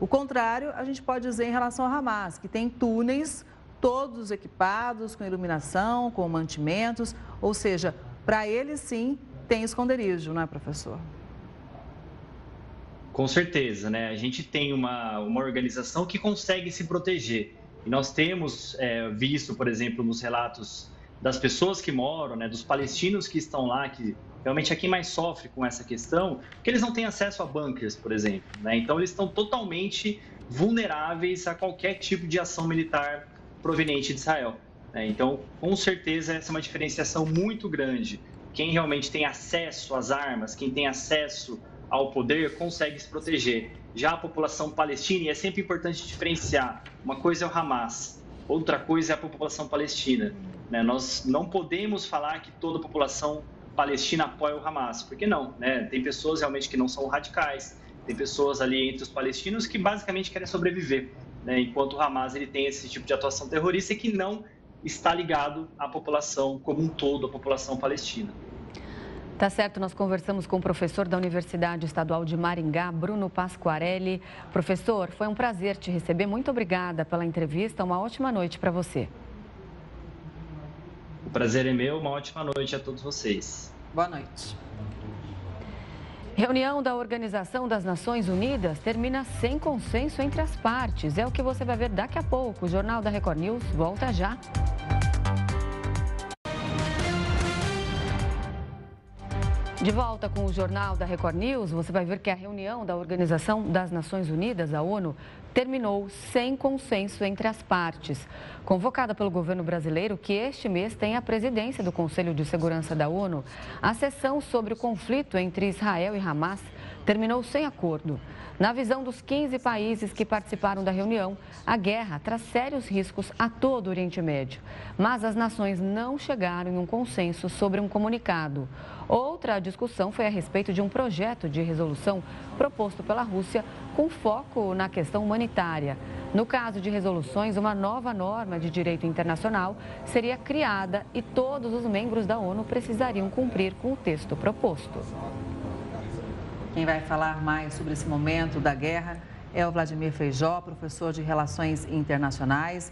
[SPEAKER 2] O contrário, a gente pode dizer em relação ao Hamas, que tem túneis todos equipados com iluminação, com mantimentos, ou seja, para eles sim tem esconderijo, não é, professor?
[SPEAKER 19] Com certeza, né? A gente tem uma, uma organização que consegue se proteger. E nós temos é, visto, por exemplo, nos relatos das pessoas que moram, né, dos palestinos que estão lá, que realmente é quem mais sofre com essa questão, que eles não têm acesso a bunkers, por exemplo. Né? Então, eles estão totalmente vulneráveis a qualquer tipo de ação militar proveniente de Israel. Né? Então, com certeza, essa é uma diferenciação muito grande. Quem realmente tem acesso às armas, quem tem acesso ao poder, consegue se proteger. Já a população palestina, e é sempre importante diferenciar: uma coisa é o Hamas, outra coisa é a população palestina. Né? Nós não podemos falar que toda a população palestina apoia o Hamas, porque não, né? Tem pessoas realmente que não são radicais, tem pessoas ali entre os palestinos que basicamente querem sobreviver né, enquanto o Hamas ele tem esse tipo de atuação terrorista que não está ligado à população como um todo, à população palestina.
[SPEAKER 1] Tá certo, nós conversamos com o professor da Universidade Estadual de Maringá, Bruno Pasquarelli. Professor, foi um prazer te receber. Muito obrigada pela entrevista. Uma ótima noite para você.
[SPEAKER 19] O prazer é meu. Uma ótima noite a todos vocês.
[SPEAKER 2] Boa noite.
[SPEAKER 1] Reunião da Organização das Nações Unidas termina sem consenso entre as partes. É o que você vai ver daqui a pouco. O Jornal da Record News volta já. De volta com o Jornal da Record News, você vai ver que a reunião da Organização das Nações Unidas, a ONU, terminou sem consenso entre as partes. Convocada pelo governo brasileiro, que este mês tem a presidência do Conselho de Segurança da ONU, a sessão sobre o conflito entre Israel e Hamas terminou sem acordo. Na visão dos 15 países que participaram da reunião, a guerra traz sérios riscos a todo o Oriente Médio. Mas as nações não chegaram em um consenso sobre um comunicado. Outra discussão foi a respeito de um projeto de resolução proposto pela Rússia com foco na questão humanitária. No caso de resoluções, uma nova norma de direito internacional seria criada e todos os membros da ONU precisariam cumprir com o texto proposto.
[SPEAKER 2] Quem vai falar mais sobre esse momento da guerra é o Vladimir Feijó, professor de Relações Internacionais.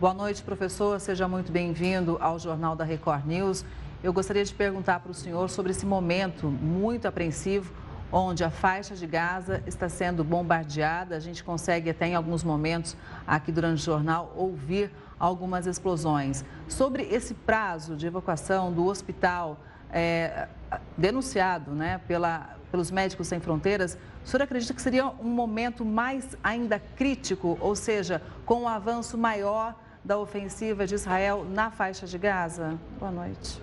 [SPEAKER 2] Boa noite, professor. Seja muito bem-vindo ao Jornal da Record News. Eu gostaria de perguntar para o senhor sobre esse momento muito apreensivo, onde a faixa de Gaza está sendo bombardeada. A gente consegue até em alguns momentos, aqui durante o jornal, ouvir algumas explosões. Sobre esse prazo de evacuação do hospital é, denunciado né, pela, pelos Médicos Sem Fronteiras, o senhor acredita que seria um momento mais ainda crítico, ou seja, com um avanço maior da ofensiva de Israel na faixa de Gaza? Boa noite.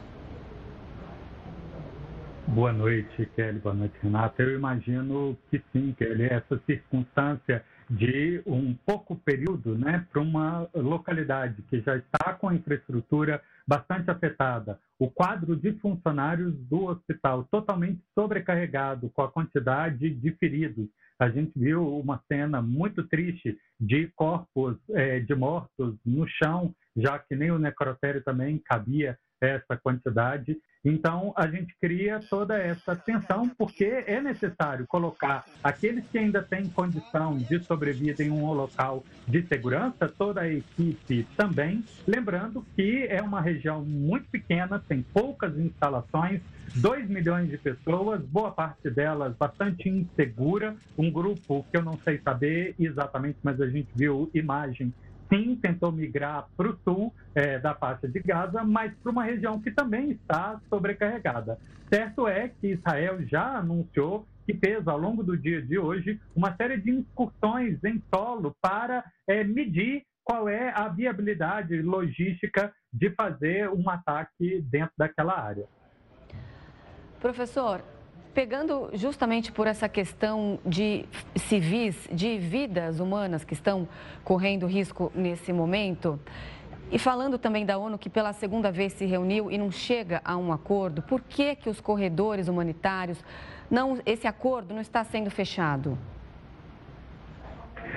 [SPEAKER 20] Boa noite, Kelly. Boa noite, Renata. Eu imagino que sim, Kelly. Essa circunstância de um pouco período né, para uma localidade que já está com a infraestrutura bastante afetada. O quadro de funcionários do hospital totalmente sobrecarregado com a quantidade de feridos. A gente viu uma cena muito triste de corpos é, de mortos no chão, já que nem o necrotério também cabia essa quantidade. Então, a gente cria toda essa tensão, porque é necessário colocar aqueles que ainda têm condição de sobrevida em um local de segurança, toda a equipe também. Lembrando que é uma região muito pequena, tem poucas instalações, 2 milhões de pessoas, boa parte delas bastante insegura, um grupo que eu não sei saber exatamente, mas a gente viu imagem sim tentou migrar para o sul é, da faixa de Gaza, mas para uma região que também está sobrecarregada. Certo é que Israel já anunciou que fez ao longo do dia de hoje uma série de incursões em solo para é, medir qual é a viabilidade logística de fazer um ataque dentro daquela área.
[SPEAKER 1] Professor, Pegando justamente por essa questão de civis, de vidas humanas que estão correndo risco nesse momento, e falando também da ONU que pela segunda vez se reuniu e não chega a um acordo, por que que os corredores humanitários não esse acordo não está sendo fechado?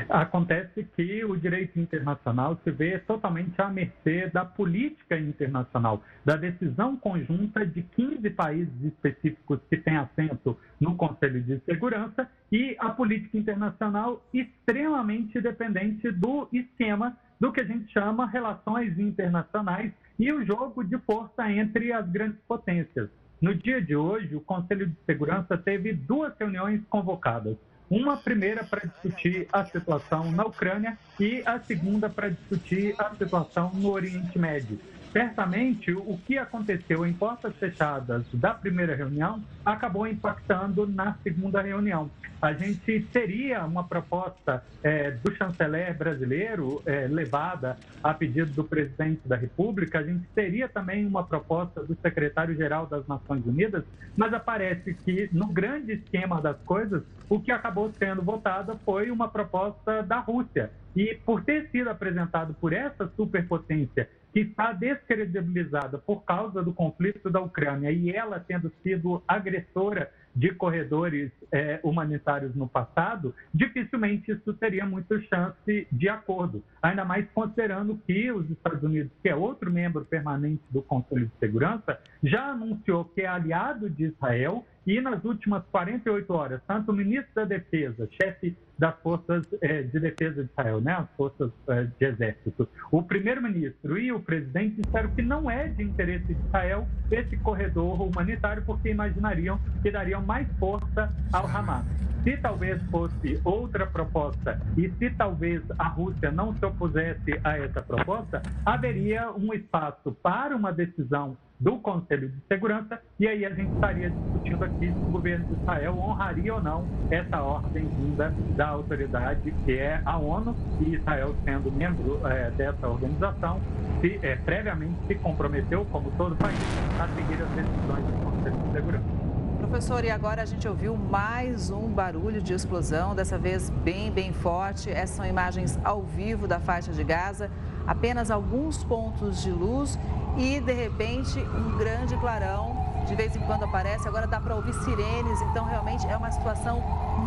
[SPEAKER 20] Acontece que o direito internacional se vê totalmente à mercê da política internacional, da decisão conjunta de 15 países específicos que têm assento no Conselho de Segurança e a política internacional extremamente dependente do esquema do que a gente chama relações internacionais e o jogo de força entre as grandes potências. No dia de hoje, o Conselho de Segurança teve duas reuniões convocadas uma primeira para discutir a situação na Ucrânia e a segunda para discutir a situação no Oriente Médio. Certamente, o que aconteceu em portas fechadas da primeira reunião acabou impactando na segunda reunião. A gente teria uma proposta é, do chanceler brasileiro é, levada a pedido do presidente da República, a gente teria também uma proposta do secretário-geral das Nações Unidas, mas aparece que, no grande esquema das coisas, o que acabou sendo votado foi uma proposta da Rússia. E por ter sido apresentado por essa superpotência que está descredibilizada por causa do conflito da Ucrânia e ela tendo sido agressora de corredores é, humanitários no passado, dificilmente isso teria muita chance de acordo. Ainda mais considerando que os Estados Unidos, que é outro membro permanente do Conselho de Segurança, já anunciou que é aliado de Israel e nas últimas 48 horas, tanto o ministro da Defesa, chefe das Forças eh, de Defesa de Israel, né, as Forças eh, de Exército, o primeiro-ministro e o presidente disseram que não é de interesse de Israel esse corredor humanitário, porque imaginariam que dariam mais força ao Hamas. Se talvez fosse outra proposta e se talvez a Rússia não se opusesse a essa proposta, haveria um espaço para uma decisão do Conselho de Segurança, e aí a gente estaria discutindo aqui se o governo de Israel honraria ou não essa ordem vinda da autoridade, que é a ONU, e Israel, sendo membro é, dessa organização, se, é, previamente se comprometeu, como todo país, a seguir as decisões do Conselho de Segurança.
[SPEAKER 2] Professor, e agora a gente ouviu mais um barulho de explosão, dessa vez bem, bem forte. Essas são imagens ao vivo da faixa de Gaza, apenas alguns pontos de luz e, de repente, um grande clarão. De vez em quando aparece, agora dá para ouvir sirenes, então realmente é uma situação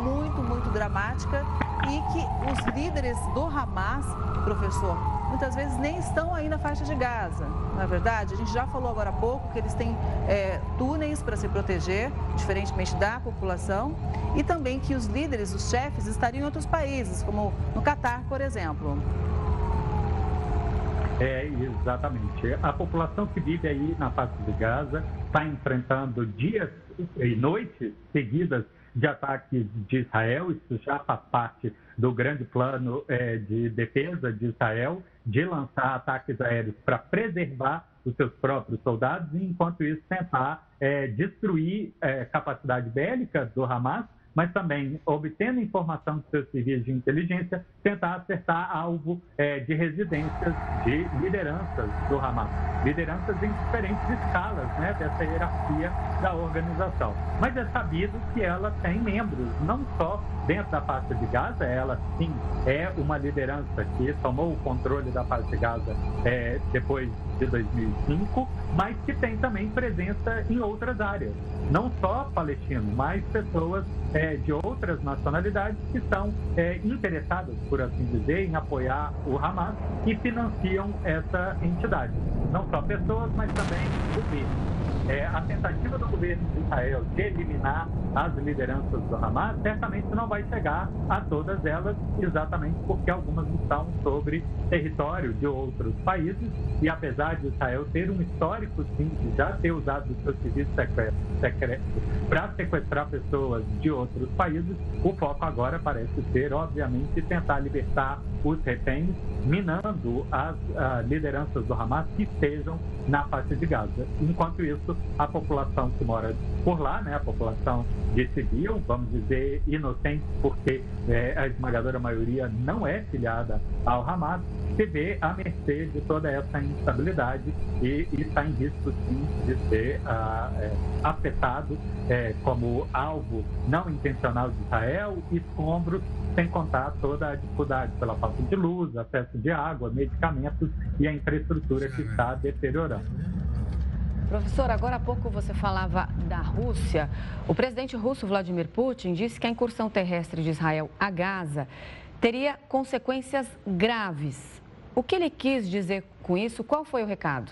[SPEAKER 2] muito, muito dramática e que os líderes do Hamas, professor, muitas vezes nem estão aí na faixa de Gaza, não é verdade? A gente já falou agora há pouco que eles têm é, túneis para se proteger, diferentemente da população, e também que os líderes, os chefes, estariam em outros países, como no Catar, por exemplo.
[SPEAKER 20] É, exatamente. A população que vive aí na faixa de Gaza está enfrentando dias e noites seguidas de ataques de Israel. Isso já faz parte do grande plano é, de defesa de Israel, de lançar ataques aéreos para preservar os seus próprios soldados e, enquanto isso, tentar é, destruir é, capacidade bélica do Hamas mas também obtendo informação dos seus serviços de inteligência, tentar acertar alvo é, de residências de lideranças do Hamas, lideranças em diferentes escalas né, dessa hierarquia da organização. Mas é sabido que ela tem membros, não só dentro da faixa de Gaza, ela sim é uma liderança que tomou o controle da faixa de Gaza é, depois de 2005, mas que tem também presença em outras áreas. Não só palestinos, mas pessoas é, de outras nacionalidades que estão é, interessadas, por assim dizer, em apoiar o Hamas e financiam essa entidade. Não só pessoas, mas também governos é, a tentativa do governo de Israel de eliminar as lideranças do Hamas certamente não vai chegar a todas elas, exatamente porque algumas estão sobre território de outros países. E apesar de Israel ter um histórico sim de já ter usado os seus serviços secretos para sequestrar pessoas de outros países, o foco agora parece ser, obviamente, tentar libertar os reféns, minando as uh, lideranças do Hamas que estejam na faixa de Gaza. Enquanto isso, a população que mora por lá, né, a população de civil, vamos dizer, inocente, porque é, a esmagadora maioria não é filiada ao Hamas, se vê à mercê de toda essa instabilidade e, e está em risco, sim, de ser ah, é, afetado é, como alvo não intencional de Israel e escombros, sem contar toda a dificuldade pela falta de luz, acesso de água, medicamentos e a infraestrutura que está deteriorando.
[SPEAKER 1] Professor, agora há pouco você falava da Rússia. O presidente russo Vladimir Putin disse que a incursão terrestre de Israel a Gaza teria consequências graves. O que ele quis dizer com isso? Qual foi o recado?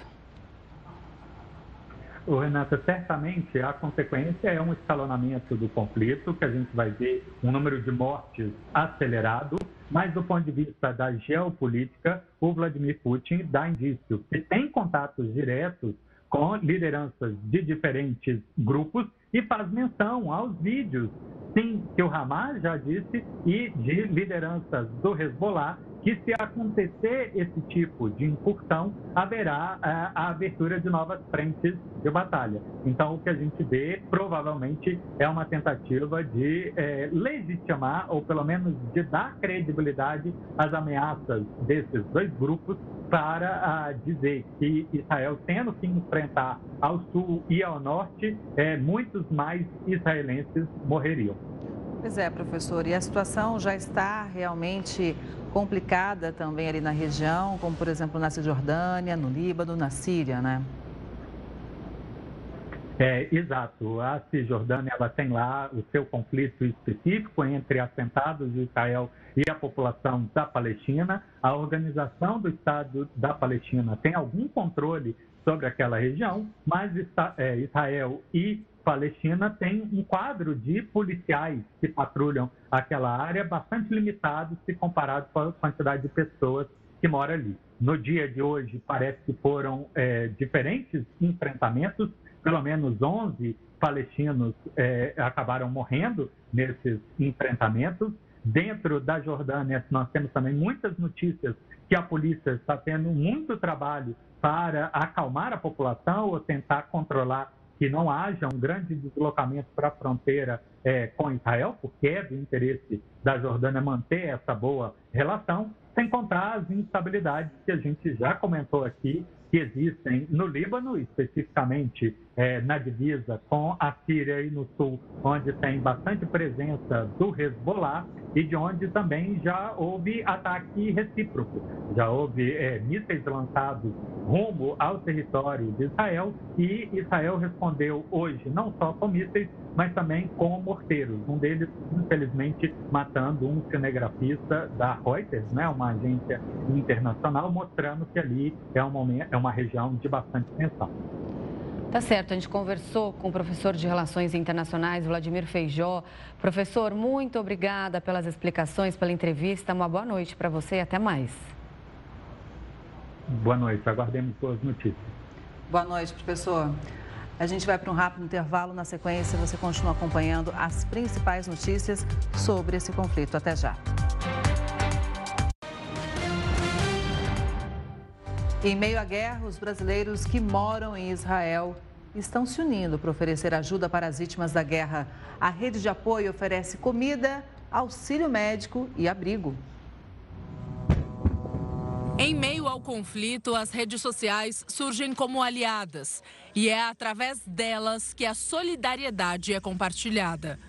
[SPEAKER 20] O Renata, certamente a consequência é um escalonamento do conflito, que a gente vai ver um número de mortes acelerado, mas do ponto de vista da geopolítica, o Vladimir Putin dá indício que tem contatos diretos com lideranças de diferentes grupos e faz menção aos vídeos, sim, que o Hamas já disse, e de lideranças do Hezbollah, que se acontecer esse tipo de incursão, haverá a, é, a abertura de novas frentes de batalha. Então, o que a gente vê, provavelmente, é uma tentativa de é, legitimar, ou pelo menos de dar credibilidade às ameaças desses dois grupos para dizer que Israel, tendo que enfrentar ao sul e ao norte, é, muitos mais israelenses morreriam.
[SPEAKER 2] Pois é, professor, e a situação já está realmente complicada também ali na região, como por exemplo na Cisjordânia, no Líbano, na Síria, né?
[SPEAKER 20] É, exato. A Cisjordânia ela tem lá o seu conflito específico entre assentados de Israel e a população da Palestina. A organização do Estado da Palestina tem algum controle sobre aquela região, mas é, Israel e Palestina tem um quadro de policiais que patrulham aquela área bastante limitado se comparado com a quantidade de pessoas que moram ali. No dia de hoje, parece que foram é, diferentes enfrentamentos, pelo menos 11 palestinos é, acabaram morrendo nesses enfrentamentos. Dentro da Jordânia, nós temos também muitas notícias que a polícia está tendo muito trabalho para acalmar a população ou tentar controlar que não haja um grande deslocamento para a fronteira é, com Israel, porque é do interesse da Jordânia manter essa boa relação, sem contar as instabilidades que a gente já comentou aqui que existem no Líbano, especificamente é, na divisa com a Síria e no sul, onde tem bastante presença do Hezbollah e de onde também já houve ataque recíproco. Já houve é, mísseis lançados rumo ao território de Israel e Israel respondeu hoje não só com mísseis, mas também com morteiros. Um deles, infelizmente, matando um cinegrafista da Reuters, né, uma agência internacional, mostrando que ali é, um momento, é uma região de bastante tensão.
[SPEAKER 1] Tá certo, a gente conversou com o professor de Relações Internacionais, Vladimir Feijó. Professor, muito obrigada pelas explicações, pela entrevista. Uma boa noite para você e até mais.
[SPEAKER 20] Boa noite, aguardemos boas notícias.
[SPEAKER 2] Boa noite, professor. A gente vai para um rápido intervalo. Na sequência, você continua acompanhando as principais notícias sobre esse conflito. Até já. Em meio à guerra, os brasileiros que moram em Israel estão se unindo para oferecer ajuda para as vítimas da guerra. A rede de apoio oferece comida, auxílio médico e abrigo.
[SPEAKER 21] Em meio ao conflito, as redes sociais surgem como aliadas e é através delas que a solidariedade é compartilhada.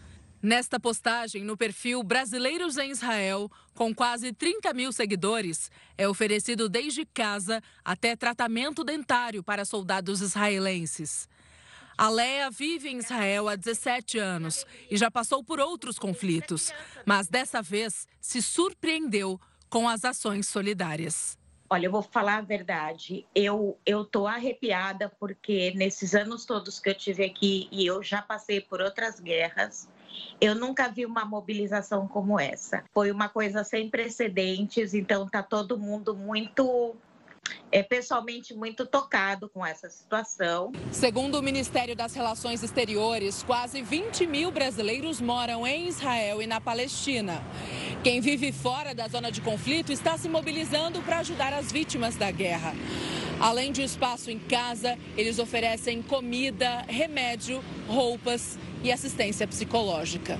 [SPEAKER 21] Nesta postagem no perfil Brasileiros em Israel, com quase 30 mil seguidores, é oferecido desde casa até tratamento dentário para soldados israelenses. A Leia vive em Israel há 17 anos e já passou por outros conflitos, mas dessa vez se surpreendeu com as ações solidárias.
[SPEAKER 22] Olha, eu vou falar a verdade. Eu eu tô arrepiada porque nesses anos todos que eu tive aqui e eu já passei por outras guerras, eu nunca vi uma mobilização como essa. Foi uma coisa sem precedentes, então tá todo mundo muito é pessoalmente muito tocado com essa situação.
[SPEAKER 21] Segundo o Ministério das Relações Exteriores, quase 20 mil brasileiros moram em Israel e na Palestina. Quem vive fora da zona de conflito está se mobilizando para ajudar as vítimas da guerra. Além de espaço em casa, eles oferecem comida, remédio, roupas e assistência psicológica.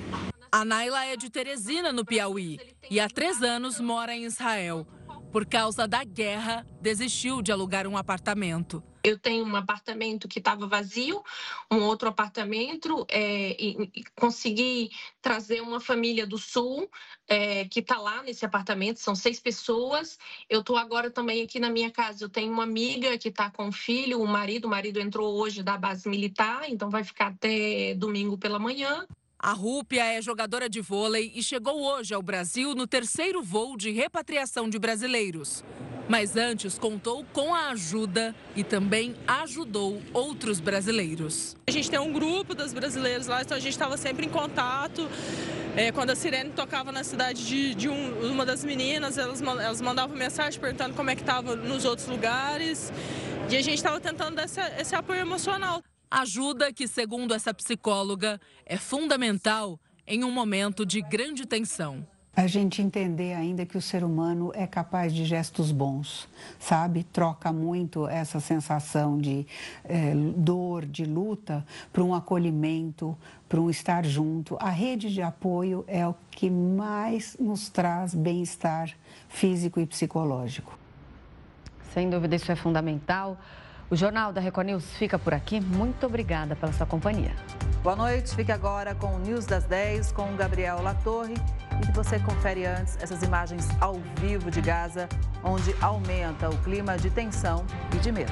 [SPEAKER 21] A Naila é de Teresina, no Piauí, e há três anos mora em Israel. Por causa da guerra, desistiu de alugar um apartamento.
[SPEAKER 23] Eu tenho um apartamento que estava vazio, um outro apartamento, é, e, e, consegui trazer uma família do Sul é, que está lá nesse apartamento, são seis pessoas. Eu estou agora também aqui na minha casa. Eu tenho uma amiga que está com o filho, o marido, o marido entrou hoje da base militar, então vai ficar até domingo pela manhã.
[SPEAKER 21] A Rúpia é jogadora de vôlei e chegou hoje ao Brasil no terceiro voo de repatriação de brasileiros. Mas antes contou com a ajuda e também ajudou outros brasileiros.
[SPEAKER 12] A gente tem um grupo dos brasileiros lá, então a gente estava sempre em contato. É, quando a sirene tocava na cidade de, de um, uma das meninas, elas, elas mandavam mensagem perguntando como é que estava nos outros lugares. E a gente estava tentando dar esse, esse apoio emocional.
[SPEAKER 21] Ajuda que, segundo essa psicóloga, é fundamental em um momento de grande tensão.
[SPEAKER 24] A gente entender ainda que o ser humano é capaz de gestos bons, sabe? Troca muito essa sensação de é, dor, de luta, para um acolhimento, para um estar junto. A rede de apoio é o que mais nos traz bem-estar físico e psicológico.
[SPEAKER 1] Sem dúvida, isso é fundamental. O Jornal da Record News fica por aqui. Muito obrigada pela sua companhia.
[SPEAKER 2] Boa noite. Fique agora com o News das 10 com o Gabriel Latorre. E você confere antes essas imagens ao vivo de Gaza, onde aumenta o clima de tensão e de medo.